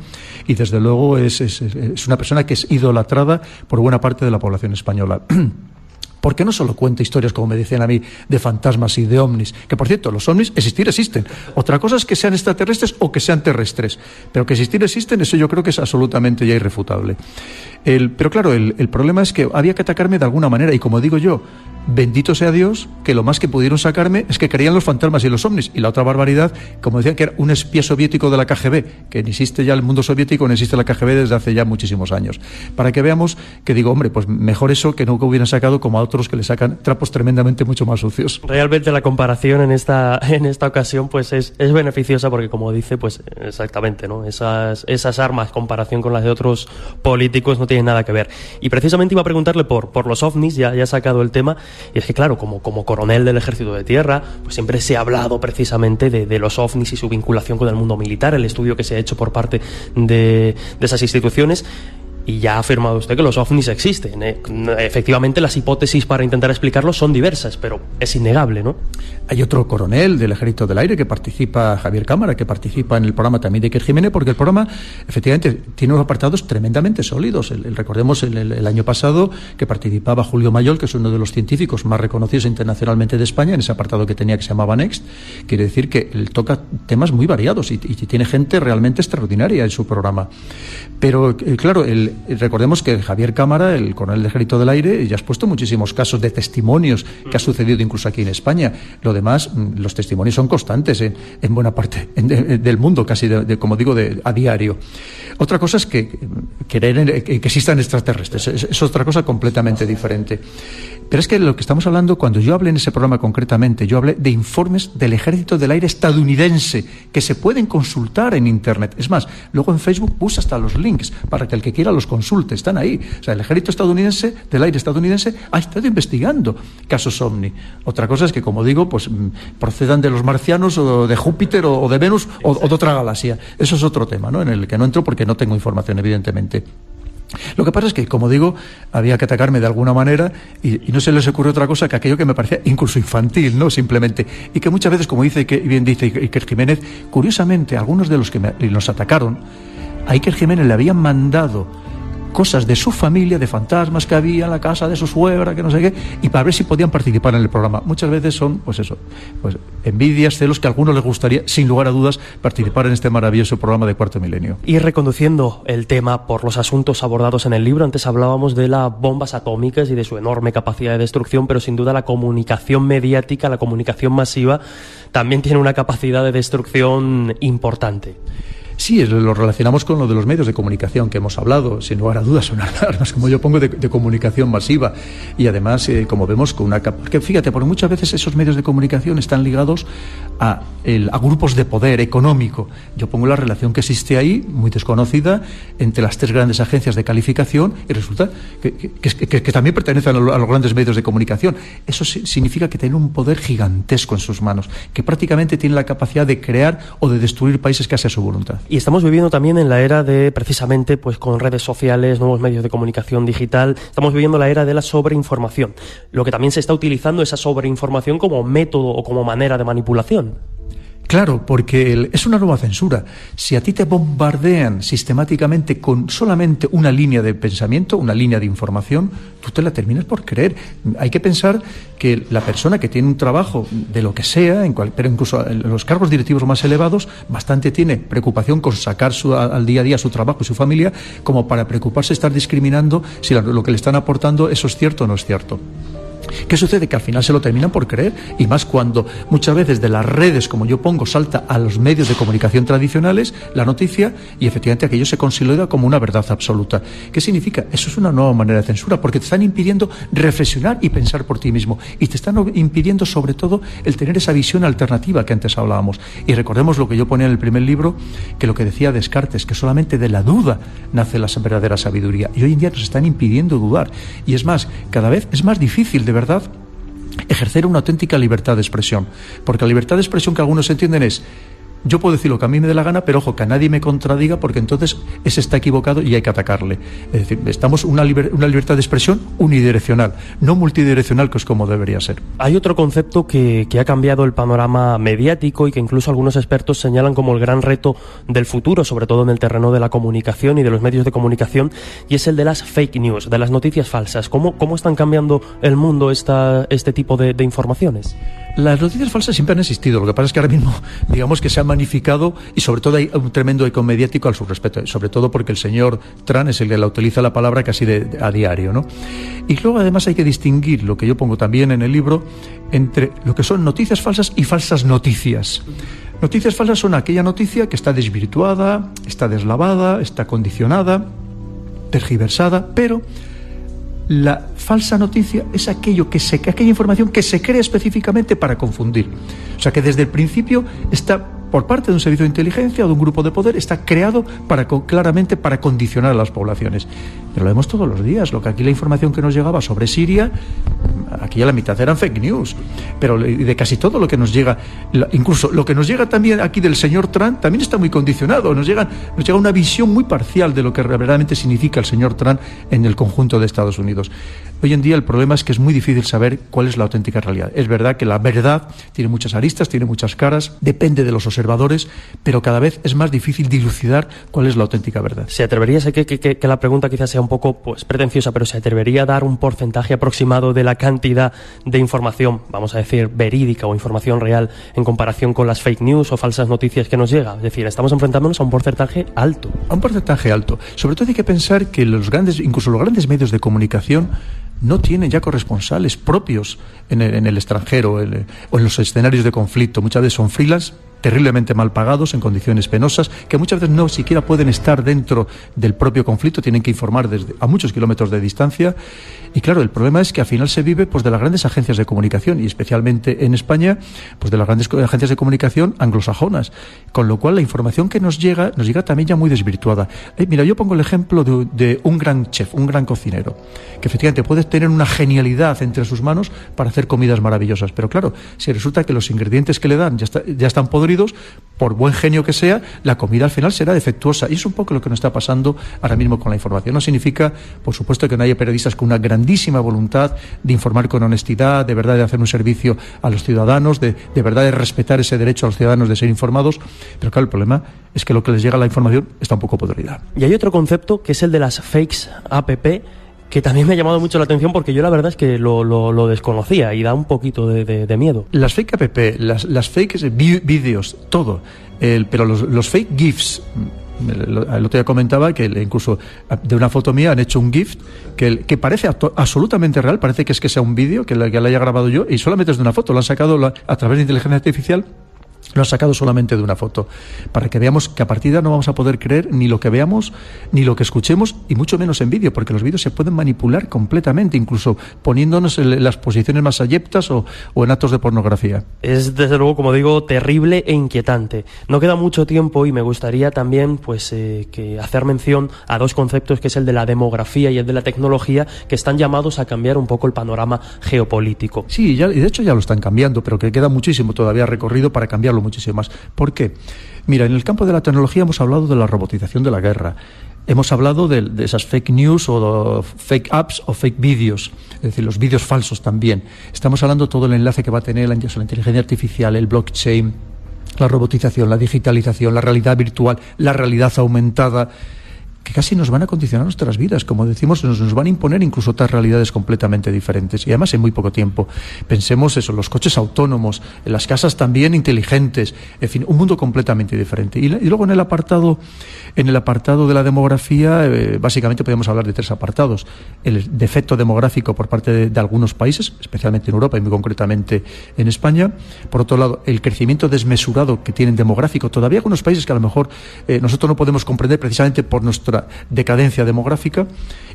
y desde luego es, es, es una persona que es idolatrada por buena parte de la población española. porque no solo cuenta historias, como me decían a mí, de fantasmas y de ovnis, que por cierto, los ovnis existir existen. Otra cosa es que sean extraterrestres o que sean terrestres, pero que existir existen, eso yo creo que es absolutamente ya irrefutable. pero claro, el, el problema es que había que atacarme de alguna manera, y como digo yo, bendito sea Dios que lo más que pudieron sacarme es que creían los fantasmas y los ovnis. Y la otra barbaridad, como decían que era un espía soviético de la KGB, que existe ya el mundo soviético, ni existe la KGB desde hace ya muchísimos años. Para que veamos que digo, hombre, pues mejor eso que nunca hubieran sacado como a otros que le sacan trapos tremendamente mucho más sucios. Realmente la comparación en esta, en esta ocasión pues es, es beneficiosa porque como dice, pues exactamente, ¿no? Esas, esas armas, comparación con las de otros políticos no tienen nada que ver. Y precisamente iba a preguntarle por, por los ovnis, ya, ya ha sacado el tema, y es que, claro, como, como coronel del ejército de tierra, pues siempre se ha hablado precisamente de, de, los ovnis y su vinculación con el mundo militar, el estudio que se ha hecho por parte de, de esas instituciones. Y ya ha afirmado usted que los ovnis existen. ¿eh? Efectivamente, las hipótesis para intentar explicarlos son diversas, pero es innegable, ¿no? Hay otro coronel del Ejército del Aire que participa, Javier Cámara, que participa en el programa también de Iker Jiménez, porque el programa, efectivamente, tiene unos apartados tremendamente sólidos. El, recordemos el, año pasado que participaba Julio Mayol, que es uno de los científicos más reconocidos internacionalmente de España, en ese apartado que tenía que se llamaba Next. Quiere decir que él toca temas muy variados y, y tiene gente realmente extraordinaria en su programa. Pero, eh, claro, el recordemos que Javier Cámara, el coronel del Ejército del Aire, ya has puesto muchísimos casos de testimonios que ha sucedido incluso aquí en España. Lo demás, mm, los testimonios son constantes en, en buena parte de, del mundo, casi, de, de, como digo, a diario. Otra cosa es que creer que existan extraterrestres. Es, es otra cosa completamente diferente. Pero es que lo que estamos hablando, cuando yo hablé en ese programa concretamente, yo hablé de informes del Ejército del Aire estadounidense que se pueden consultar en Internet. Es más, luego en Facebook puse hasta los links para que el que quiera los consulte. Están ahí. O sea, el Ejército estadounidense, del Aire estadounidense, ha estado investigando casos ovni. Otra cosa es que, como digo, pues procedan de los marcianos o de Júpiter o de Venus o, de otra galaxia. Eso es otro tema, ¿no? En el que no entro porque no tengo información, evidentemente. Lo que pasa es que, como digo, había que atacarme de alguna manera y, no se les ocurre otra cosa que aquello que me parecía incluso infantil, ¿no? Simplemente. Y que muchas veces, como dice que bien dice Iker Jiménez, curiosamente, algunos de los que me, nos atacaron, a Iker Jiménez le habían mandado cosas de su familia, de fantasmas que había en la casa de su suegra, que no sé qué, y para ver si podían participar en el programa. Muchas veces son, pues eso, pues envidias, celos que a algunos les gustaría, sin lugar a dudas, participar en este maravilloso programa de Cuarto Milenio. Y reconduciendo el tema por los asuntos abordados en el libro, antes hablábamos de las bombas atómicas y de su enorme capacidad de destrucción, pero sin duda la comunicación mediática, la comunicación masiva, también tiene una capacidad de destrucción importante. Sí, lo relacionamos con lo de los medios de comunicación que hemos hablado, sin lugar a dudas, son armas, como yo pongo, de, comunicación masiva. Y además, eh, como vemos, con una porque fíjate, porque muchas veces esos medios de comunicación están ligados a, a grupos de poder económico. Yo pongo la relación que existe ahí, muy desconocida, entre las tres grandes agencias de calificación y resulta que, que, también pertenecen a, los grandes medios de comunicación. Eso significa que tienen un poder gigantesco en sus manos, que prácticamente tienen la capacidad de crear o de destruir países casi a su voluntad. Y estamos viviendo también en la era de, precisamente, pues con redes sociales, nuevos medios de comunicación digital, estamos viviendo la era de la sobreinformación. Lo que también se está utilizando esa sobreinformación como método o como manera de manipulación. Claro, porque es una nueva censura. Si a ti te bombardean sistemáticamente con solamente una línea de pensamiento, una línea de información, tú te la terminas por creer. Hay que pensar que la persona que tiene un trabajo de lo que sea, en cual, pero incluso en los cargos directivos más elevados, bastante tiene preocupación con sacar su, al día a día su trabajo y su familia, como para preocuparse estar discriminando si lo que le están aportando eso es cierto o no es cierto. ¿Qué sucede? Que al final se lo terminan por creer, y más cuando muchas veces de las redes, como yo pongo, salta a los medios de comunicación tradicionales la noticia y efectivamente aquello se consolida como una verdad absoluta. ¿Qué significa? Eso es una nueva manera de censura, porque te están impidiendo reflexionar y pensar por ti mismo, y te están impidiendo sobre todo el tener esa visión alternativa que antes hablábamos. Y recordemos lo que yo ponía en el primer libro, que lo que decía Descartes, que solamente de la duda nace la verdadera sabiduría. Y hoy en día nos están impidiendo dudar. Y es más, cada vez es más difícil de verdad ejercer una auténtica libertad de expresión. Porque la libertad de expresión que algunos entienden es yo puedo decir lo que a mí me dé la gana, pero ojo, que a nadie me contradiga porque entonces ese está equivocado y hay que atacarle. Es decir, estamos una, una libertad de expresión unidireccional, no multidireccional, que es como debería ser. Hay otro concepto que, que ha cambiado el panorama mediático y que incluso algunos expertos señalan como el gran reto del futuro, sobre todo en el terreno de la comunicación y de los medios de comunicación, y es el de las fake news, de las noticias falsas. ¿Cómo, cómo están cambiando el mundo esta, este tipo de, de informaciones? Las noticias falsas siempre han existido. Lo que pasa es que ahora mismo, digamos que se han magnificado y sobre todo hay un tremendo eco mediático al su respecto. Sobre todo porque el señor Tran es el que la utiliza la palabra casi de, a diario, ¿no? Y luego además hay que distinguir lo que yo pongo también en el libro entre lo que son noticias falsas y falsas noticias. Noticias falsas son aquella noticia que está desvirtuada, está deslavada, está condicionada, tergiversada, pero la falsa noticia es aquello que se, aquella información que se crea específicamente para confundir. O sea que desde el principio está por parte de un servicio de inteligencia o de un grupo de poder está creado para claramente para condicionar a las poblaciones. Pero lo vemos todos los días. Lo que aquí la información que nos llegaba sobre Siria, aquí ya la mitad eran fake news. Pero de casi todo lo que nos llega, incluso lo que nos llega también aquí del señor Trump, también está muy condicionado. Nos, nos llega una visión muy parcial de lo que realmente significa el señor Trump en el conjunto de Estados Unidos. Hoy en día el problema es que es muy difícil saber cuál es la auténtica realidad. Es verdad que la verdad tiene muchas aristas, tiene muchas caras, depende de los observadores, pero cada vez es más difícil dilucidar cuál es la auténtica verdad. ¿Se atrevería, sé que, que, la pregunta quizás sea un poco pues, pretenciosa, pero se atrevería a dar un porcentaje aproximado de la cantidad de información, vamos a decir, verídica o información real en comparación con las fake news o falsas noticias que nos llega? Es decir, estamos enfrentándonos a un porcentaje alto. A un porcentaje alto. Sobre todo hay que pensar que los grandes, incluso los grandes medios de comunicación, no tienen ya corresponsales propios en el, extranjero o en los escenarios de conflicto. Muchas veces son filas terriblemente mal pagados, en condiciones penosas, que muchas veces no siquiera pueden estar dentro del propio conflicto, tienen que informar desde a muchos kilómetros de distancia. Y claro, el problema es que al final se vive pues de las grandes agencias de comunicación y especialmente en España, pues de las grandes agencias de comunicación anglosajonas, con lo cual la información que nos llega nos llega también ya muy desvirtuada. Eh, mira, yo pongo el ejemplo de, un gran chef, un gran cocinero, que efectivamente puede tener una genialidad entre sus manos para hacer comidas maravillosas. Pero claro, si resulta que los ingredientes que le dan ya, ya están podridos, por buen genio que sea, la comida al final será defectuosa. Y es un poco lo que nos está pasando ahora mismo con la información. No significa, por supuesto, que no haya periodistas con una grandísima voluntad de informar con honestidad, de verdad de hacer un servicio a los ciudadanos, de, de verdad de respetar ese derecho a los ciudadanos de ser informados. Pero claro, el problema es que lo que les llega a la información está un poco podrida. Y hay otro concepto que es el de las fakes app que también me ha llamado mucho la atención porque yo la verdad es que lo, lo, desconocía y da un poquito de, miedo. Las fake app, las, las fake vídeos, todo, el, pero los, los fake GIFs, el otro día comentaba que incluso de una foto mía han hecho un GIF que, que parece absolutamente real, parece que es que sea un vídeo que, que lo haya grabado yo y solamente es de una foto, lo han sacado a través de inteligencia artificial lo ha sacado solamente de una foto, para que veamos que a partir de ahora no vamos a poder creer ni lo que veamos, ni lo que escuchemos, y mucho menos en vídeo, porque los vídeos se pueden manipular completamente, incluso poniéndonos en las posiciones más ayeptas o, en actos de pornografía. Es desde luego, como digo, terrible e inquietante. No queda mucho tiempo y me gustaría también pues, eh, que hacer mención a dos conceptos, que es el de la demografía y el de la tecnología, que están llamados a cambiar un poco el panorama geopolítico. Sí, ya, y de hecho ya lo están cambiando, pero que queda muchísimo todavía recorrido para cambiarlo muchísimo más. ¿Por qué? Mira, en el campo de la tecnología hemos hablado de la robotización de la guerra. Hemos hablado de, esas fake news o fake apps o fake vídeos, es decir, los vídeos falsos también. Estamos hablando de todo el enlace que va a tener la inteligencia artificial, el blockchain, la robotización, la digitalización, la realidad virtual, la realidad aumentada que casi nos van a condicionar nuestras vidas. Como decimos, nos, nos, van a imponer incluso otras realidades completamente diferentes. Y además en muy poco tiempo. Pensemos eso, los coches autónomos, las casas también inteligentes, en fin, un mundo completamente diferente. Y, luego en el apartado, en el apartado de la demografía, eh, básicamente podemos hablar de tres apartados. El defecto demográfico por parte de, algunos países, especialmente en Europa y muy concretamente en España. Por otro lado, el crecimiento desmesurado que tienen demográfico. Todavía algunos países que a lo mejor eh, nosotros no podemos comprender precisamente por nuestro decadencia demográfica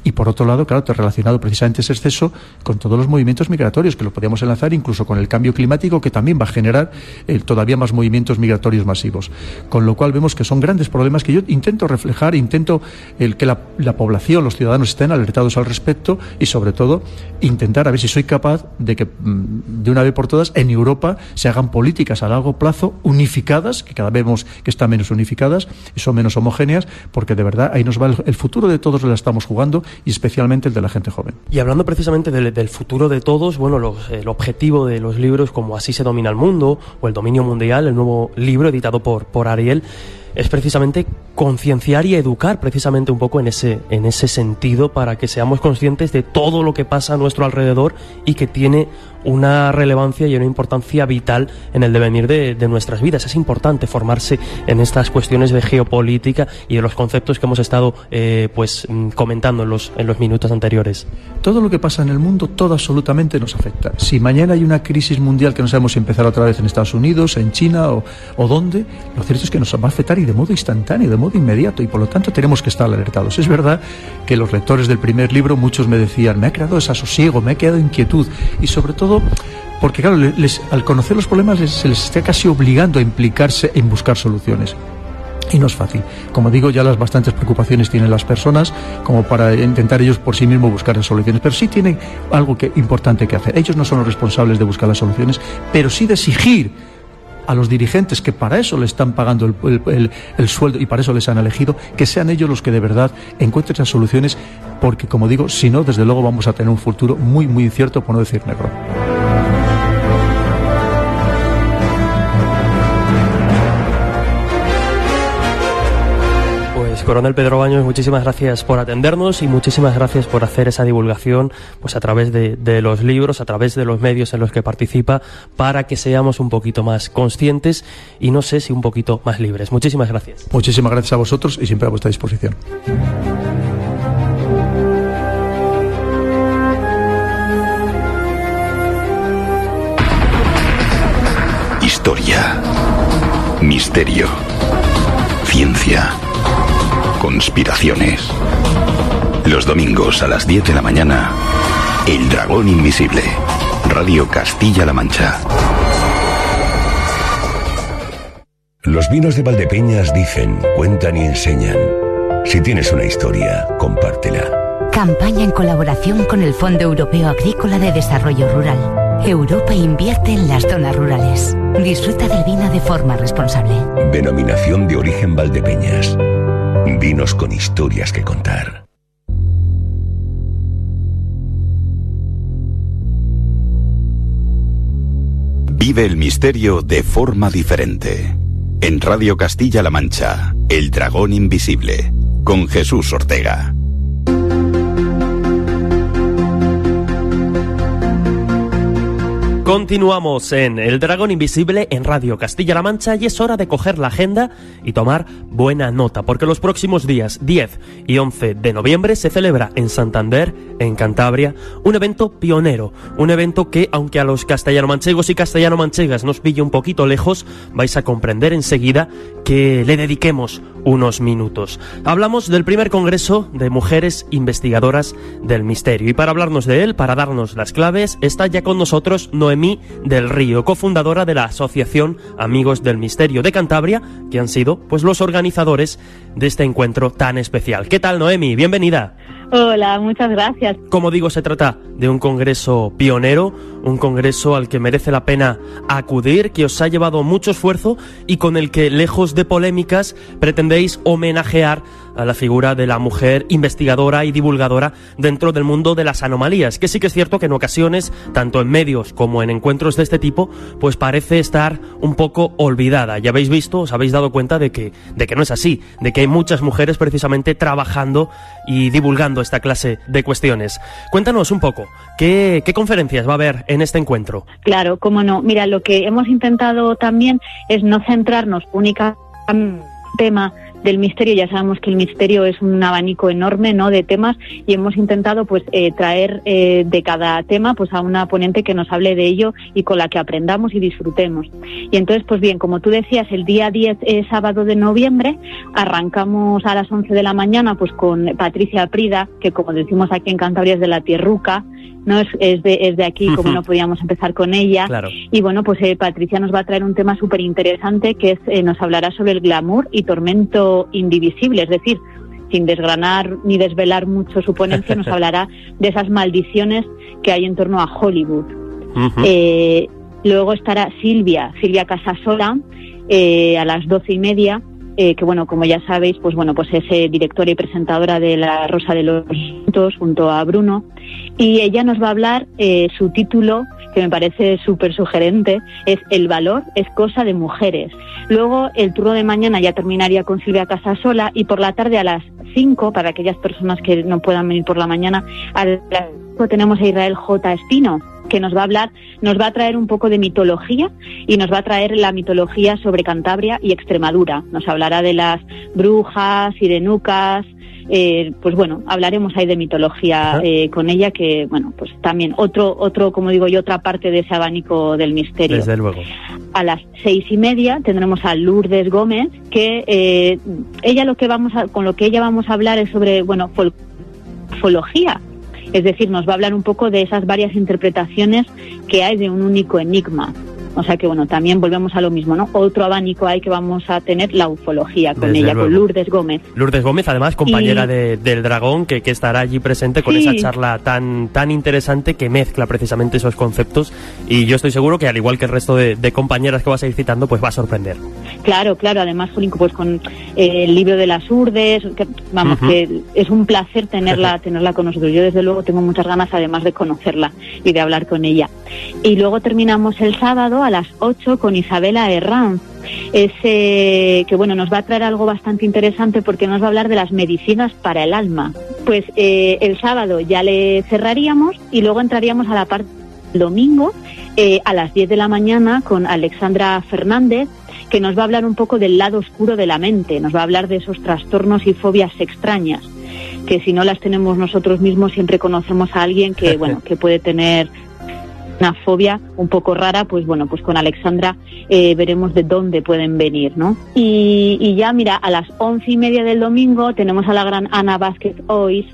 y por otro lado, claro, relacionado precisamente ese exceso con todos los movimientos migratorios que lo podríamos enlazar incluso con el cambio climático que también va a generar eh, todavía más movimientos migratorios masivos. Con lo cual vemos que son grandes problemas que yo intento reflejar, intento el que la, población, los ciudadanos estén alertados al respecto y sobre todo intentar a ver si soy capaz de que mm, de una vez por todas en Europa se hagan políticas a largo plazo unificadas, que cada vez vemos que están menos unificadas y son menos homogéneas, porque de verdad hay nos va el, futuro de todos lo estamos jugando y especialmente el de la gente joven. Y hablando precisamente del, futuro de todos, bueno, el objetivo de los libros como Así se domina el mundo o El dominio mundial, el nuevo libro editado por, por Ariel, es precisamente concienciar y educar precisamente un poco en ese, en ese sentido para que seamos conscientes de todo lo que pasa a nuestro alrededor y que tiene una relevancia y una importancia vital en el devenir de, nuestras vidas. Es importante formarse en estas cuestiones de geopolítica y de los conceptos que hemos estado eh, pues mm, comentando en los, en los minutos anteriores. Todo lo que pasa en el mundo, todo absolutamente nos afecta. Si mañana hay una crisis mundial que no sabemos si empezar otra vez en Estados Unidos, en China o, o dónde, lo cierto es que nos va a afectar y de modo instantáneo, de inmediato, y por lo tanto tenemos que estar alertados. Es verdad que los lectores del primer libro, muchos me decían, me ha creado desasosiego, me ha quedado inquietud, y sobre todo porque claro, al conocer los problemas se les está casi obligando a implicarse en buscar soluciones. Y no es fácil. Como digo, ya las bastantes preocupaciones tienen las personas como para intentar ellos por sí mismos buscar las soluciones. Pero sí tienen algo que, importante que hacer. Ellos no son los responsables de buscar las soluciones, pero sí de exigir a los dirigentes que para eso le están pagando el, el, sueldo y para eso les han elegido, que sean ellos los que de verdad encuentren las soluciones, porque como digo, si no, desde luego vamos a tener un futuro muy, muy incierto, por no decir negro. Coronel Pedro Baños, muchísimas gracias por atendernos y muchísimas gracias por hacer esa divulgación pues a través de, de, los libros, a través de los medios en los que participa, para que seamos un poquito más conscientes y no sé si un poquito más libres. Muchísimas gracias. Muchísimas gracias a vosotros y siempre a vuestra disposición. Historia. Misterio. Ciencia conspiraciones. Los domingos a las 10 de la mañana, El Dragón Invisible, Radio Castilla-La Mancha. Los vinos de Valdepeñas dicen, cuentan y enseñan. Si tienes una historia, compártela. Campaña en colaboración con el Fondo Europeo Agrícola de Desarrollo Rural. Europa invierte en las zonas rurales. Disfruta del vino de forma responsable. Denominación de origen Valdepeñas. Vinos con historias que contar. Vive el misterio de forma diferente. En Radio Castilla-La Mancha, El Dragón Invisible, con Jesús Ortega. Continuamos en El Dragón Invisible en Radio Castilla-La Mancha y es hora de coger la agenda y tomar buena nota, porque los próximos días 10 y 11 de noviembre se celebra en Santander, en Cantabria, un evento pionero, un evento que, aunque a los castellano-manchegos y castellano-manchegas nos pille un poquito lejos, vais a comprender enseguida que le dediquemos unos minutos. Hablamos del primer Congreso de Mujeres Investigadoras del Misterio y para hablarnos de él, para darnos las claves, está ya con nosotros Noemí del Río, cofundadora de la Asociación Amigos del Misterio de Cantabria, que han sido pues los organizadores de este encuentro tan especial. ¿Qué tal, Noemi? Bienvenida. Hola, muchas gracias. Como digo, se trata de un congreso pionero, un congreso al que merece la pena acudir, que os ha llevado mucho esfuerzo y con el que, lejos de polémicas, pretendéis homenajear a la figura de la mujer investigadora y divulgadora dentro del mundo de las anomalías, que sí que es cierto que en ocasiones, tanto en medios como en encuentros de este tipo, pues parece estar un poco olvidada. Ya habéis visto, os habéis dado cuenta de que, de que no es así, de que hay muchas mujeres precisamente trabajando y divulgando esta clase de cuestiones. Cuéntanos un poco, ¿qué, qué conferencias va a haber en este encuentro? Claro, cómo no. Mira, lo que hemos intentado también es no centrarnos únicamente en tema del misterio. Ya sabemos que el misterio es un abanico enorme, ¿no? De temas y hemos intentado, pues, eh, traer eh, de cada tema, pues, a una ponente que nos hable de ello y con la que aprendamos y disfrutemos. Y entonces, pues bien, como tú decías, el día 10 es sábado de noviembre, arrancamos a las 11 de la mañana, pues, con Patricia Prida, que como decimos aquí en Cantabria es de la Tierruca, no es, es, de, es de aquí, como no podíamos empezar con ella. Y bueno, pues eh, Patricia nos va a traer un tema súper interesante que es, eh, nos hablará sobre el glamour y tormento indivisible, es decir, sin desgranar ni desvelar mucho su ponencia, nos hablará de esas maldiciones que hay en torno a Hollywood. eh, luego estará Silvia, Silvia Casasola, eh, a las doce y media, eh, que bueno, como ya sabéis, pues bueno, pues es eh, directora y presentadora de La Rosa de los Vientos junto a Bruno. Y ella nos va a hablar, eh, su título, que me parece súper sugerente, es El valor es cosa de mujeres. Luego el turno de mañana ya terminaría con Silvia Casasola y por la tarde a las 5, para aquellas personas que no puedan venir por la mañana, a las 5 tenemos a Israel J. Espino que nos va a hablar, nos va a traer un poco de mitología y nos va a traer la mitología sobre Cantabria y Extremadura. Nos hablará de las brujas, sirenucas, eh, pues bueno, hablaremos ahí de mitología eh, con ella, que bueno, pues también otro, otro, como digo yo, otra parte de ese abanico del misterio. Desde luego. A las seis y media tendremos a Lourdes Gómez, que eh, ella lo que vamos a, con lo que ella vamos a hablar es sobre, bueno, fología. Es decir, nos va a hablar un poco de esas varias interpretaciones que hay de un único enigma. O sea que bueno, también volvemos a lo mismo, ¿no? Otro abanico hay que vamos a tener la ufología con Desde ella, luego. con Lourdes Gómez. Lourdes Gómez, además, compañera Y- de- del Dragón, que, que estará allí presente con Sí. esa charla tan, tan interesante que mezcla precisamente esos conceptos. Y yo estoy seguro que, al igual que el resto de, de compañeras que vas a ir citando, pues va a sorprender. Claro, claro, además, pues con eh, el libro de las urdes, que, vamos, que es un placer tenerla, tenerla con nosotros. Yo desde luego tengo muchas ganas además de conocerla y de hablar con ella. Y luego terminamos el sábado a las 8 con Isabela Herranz. Ese que bueno nos va a traer algo bastante interesante porque nos va a hablar de las medicinas para el alma. Pues eh, el sábado ya le cerraríamos y luego entraríamos a la parte domingo eh, a las 10 de la mañana con Alexandra Fernández que nos va a hablar un poco del lado oscuro de la mente, nos va a hablar de esos trastornos y fobias extrañas, que si no las tenemos nosotros mismos siempre conocemos a alguien que bueno que puede tener una fobia un poco rara, pues bueno, pues con Alexandra eh, veremos de dónde pueden venir, ¿no? Y, y ya, mira, a las once y media del domingo tenemos a la gran Ana Vázquez Ois,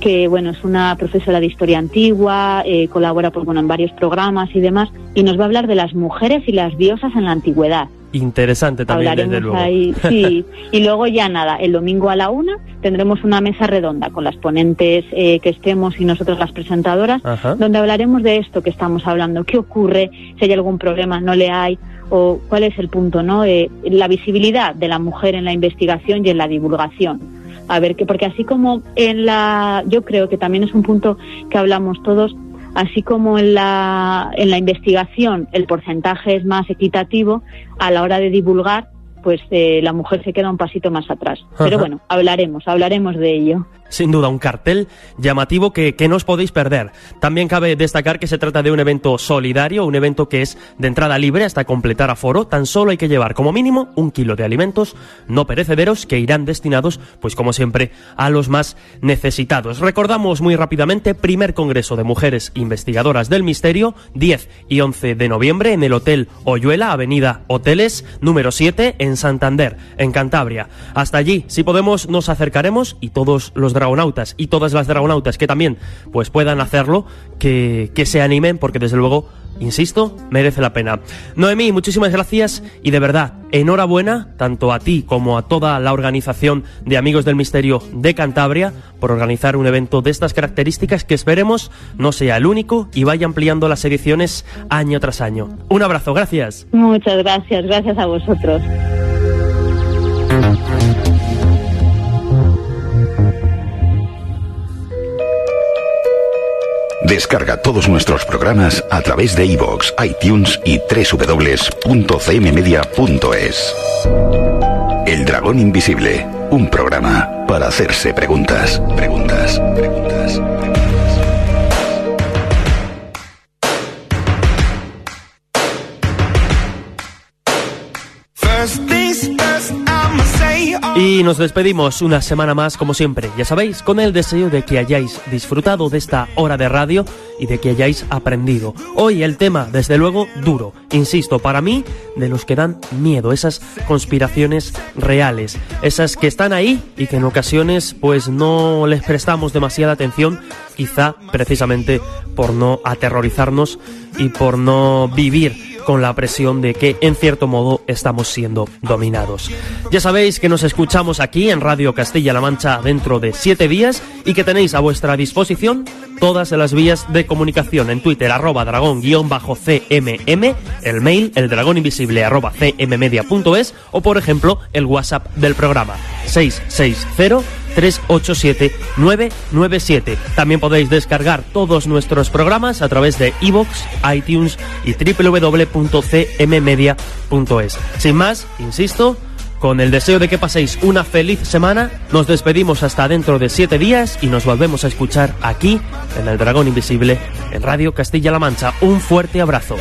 que bueno, es una profesora de historia antigua, eh, colabora pues, bueno, en varios programas y demás, y nos va a hablar de las mujeres y las diosas en la antigüedad. Interesante también, desde luego. ahí, sí. Y luego ya nada, el domingo a la una tendremos una mesa redonda con las ponentes eh, que estemos y nosotros las presentadoras, Ajá. donde hablaremos de esto que estamos hablando, qué ocurre, si hay algún problema, no le hay, o cuál es el punto, ¿no? Eh, la visibilidad de la mujer en la investigación y en la divulgación. A ver, que porque así como en la, yo creo que también es un punto que hablamos todos, así como en la, en la investigación el porcentaje es más equitativo, a la hora de divulgar, pues eh, la mujer se queda un pasito más atrás. Pero bueno, hablaremos, hablaremos de ello. Sin duda un cartel llamativo que, que no os podéis perder. También cabe destacar que se trata de un evento solidario, un evento que es de entrada libre hasta completar aforo. Tan solo hay que llevar como mínimo un kilo de alimentos no perecederos que irán destinados, pues como siempre, a los más necesitados. Recordamos muy rápidamente, primer Congreso de Mujeres Investigadoras del Misterio, 10 y 11 de noviembre en el Hotel Oyuela, Avenida Hoteles, número 7, en Santander, en Cantabria. Hasta allí, si podemos, nos acercaremos y todos los dragonautas y todas las dragonautas que también pues puedan hacerlo, que, que se animen, porque desde luego insisto, merece la pena. Noemí, muchísimas gracias y de verdad, enhorabuena tanto a ti como a toda la organización de Amigos del Misterio de Cantabria por organizar un evento de estas características que esperemos no sea el único y vaya ampliando las ediciones año tras año. Un abrazo, gracias. Muchas gracias, gracias a vosotros. Descarga todos nuestros programas a través de iVoox, iTunes y www.cmmedia.es. El Dragón Invisible, un programa para hacerse preguntas, preguntas, preguntas. Y nos despedimos una semana más, como siempre, ya sabéis, con el deseo de que hayáis disfrutado de esta hora de radio y de que hayáis aprendido. Hoy el tema, desde luego, duro. Insisto, para mí, de los que dan miedo, esas conspiraciones reales, esas que están ahí y que en ocasiones pues no les prestamos demasiada atención, quizá precisamente por no aterrorizarnos y por no vivir con la presión de que en cierto modo estamos siendo dominados. Ya sabéis que nos escuchamos aquí en Radio Castilla-La Mancha dentro de siete días y que tenéis a vuestra disposición todas las vías de comunicación en Twitter arroba dragón-cmm, el mail el dragón invisible arroba cmmedia.es o por ejemplo el WhatsApp del programa 660 387-997. También podéis descargar todos nuestros programas a través de iVoox, iTunes y www.cmmedia.es. Sin más, insisto, con el deseo de que paséis una feliz semana, nos despedimos hasta dentro de siete días y nos volvemos a escuchar aquí, en El Dragón Invisible, en Radio Castilla-La Mancha. Un fuerte abrazo.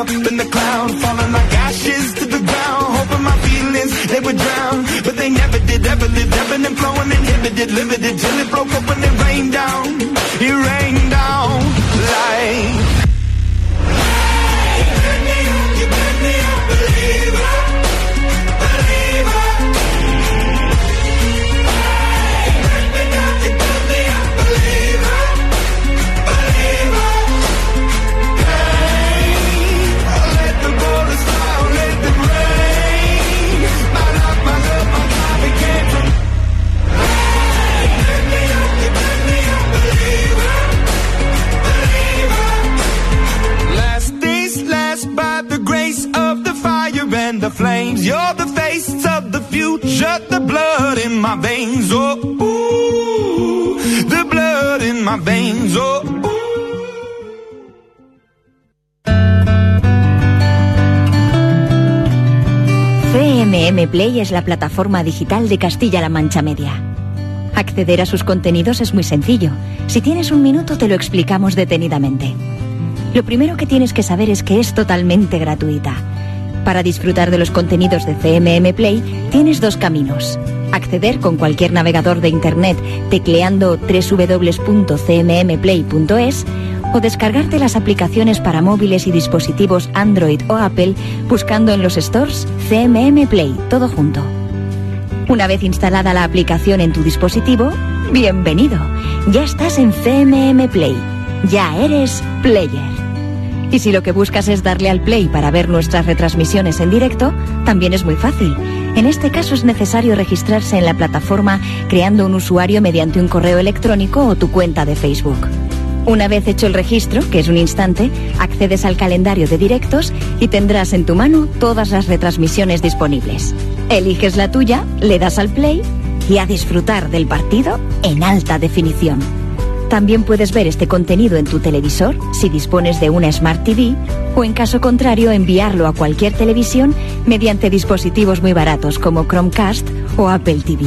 Up in the cloud, falling like ashes to the ground. Hoping my feelings they would drown, but they never did. Ever lived, ebbing and flowing, inhibited, limited till it broke up when it rained down. It rained veins. Oh, the. Oh. CMM Play es la plataforma digital de Castilla-La Mancha Media. Acceder a sus contenidos es muy sencillo. Si tienes un minuto te lo explicamos detenidamente. Lo primero que tienes que saber es que es totalmente gratuita para disfrutar de los contenidos de CMM Play tienes dos caminos. Acceder con cualquier navegador de Internet tecleando www.cmmplay.es o descargarte las aplicaciones para móviles y dispositivos Android o Apple buscando en los stores CMM Play, todo junto. Una vez instalada la aplicación en tu dispositivo, bienvenido. Ya estás en CMM Play. Ya eres player. Y si lo que buscas es darle al play para ver nuestras retransmisiones en directo, también es muy fácil. En este caso es necesario registrarse en la plataforma creando un usuario mediante un correo electrónico o tu cuenta de Facebook. Una vez hecho el registro, que es un instante, accedes al calendario de directos y tendrás en tu mano todas las retransmisiones disponibles. Eliges la tuya, le das al play y a disfrutar del partido en alta definición. También puedes ver este contenido en tu televisor si dispones de una Smart TV o en caso contrario enviarlo a cualquier televisión mediante dispositivos muy baratos como Chromecast o Apple TV.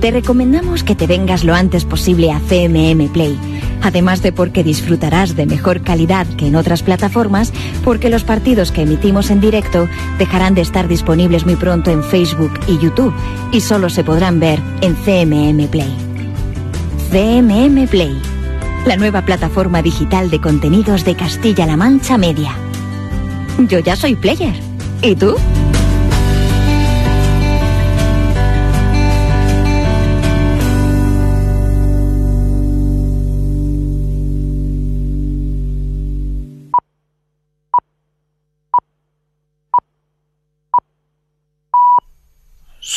Te recomendamos que te vengas lo antes posible a CMM Play, además de porque disfrutarás de mejor calidad que en otras plataformas, porque los partidos que emitimos en directo dejarán de estar disponibles muy pronto en Facebook y YouTube y solo se podrán ver en CMM Play. CMM Play, la nueva plataforma digital de contenidos de Castilla-La Mancha Media. Yo ya soy player. ¿Y tú?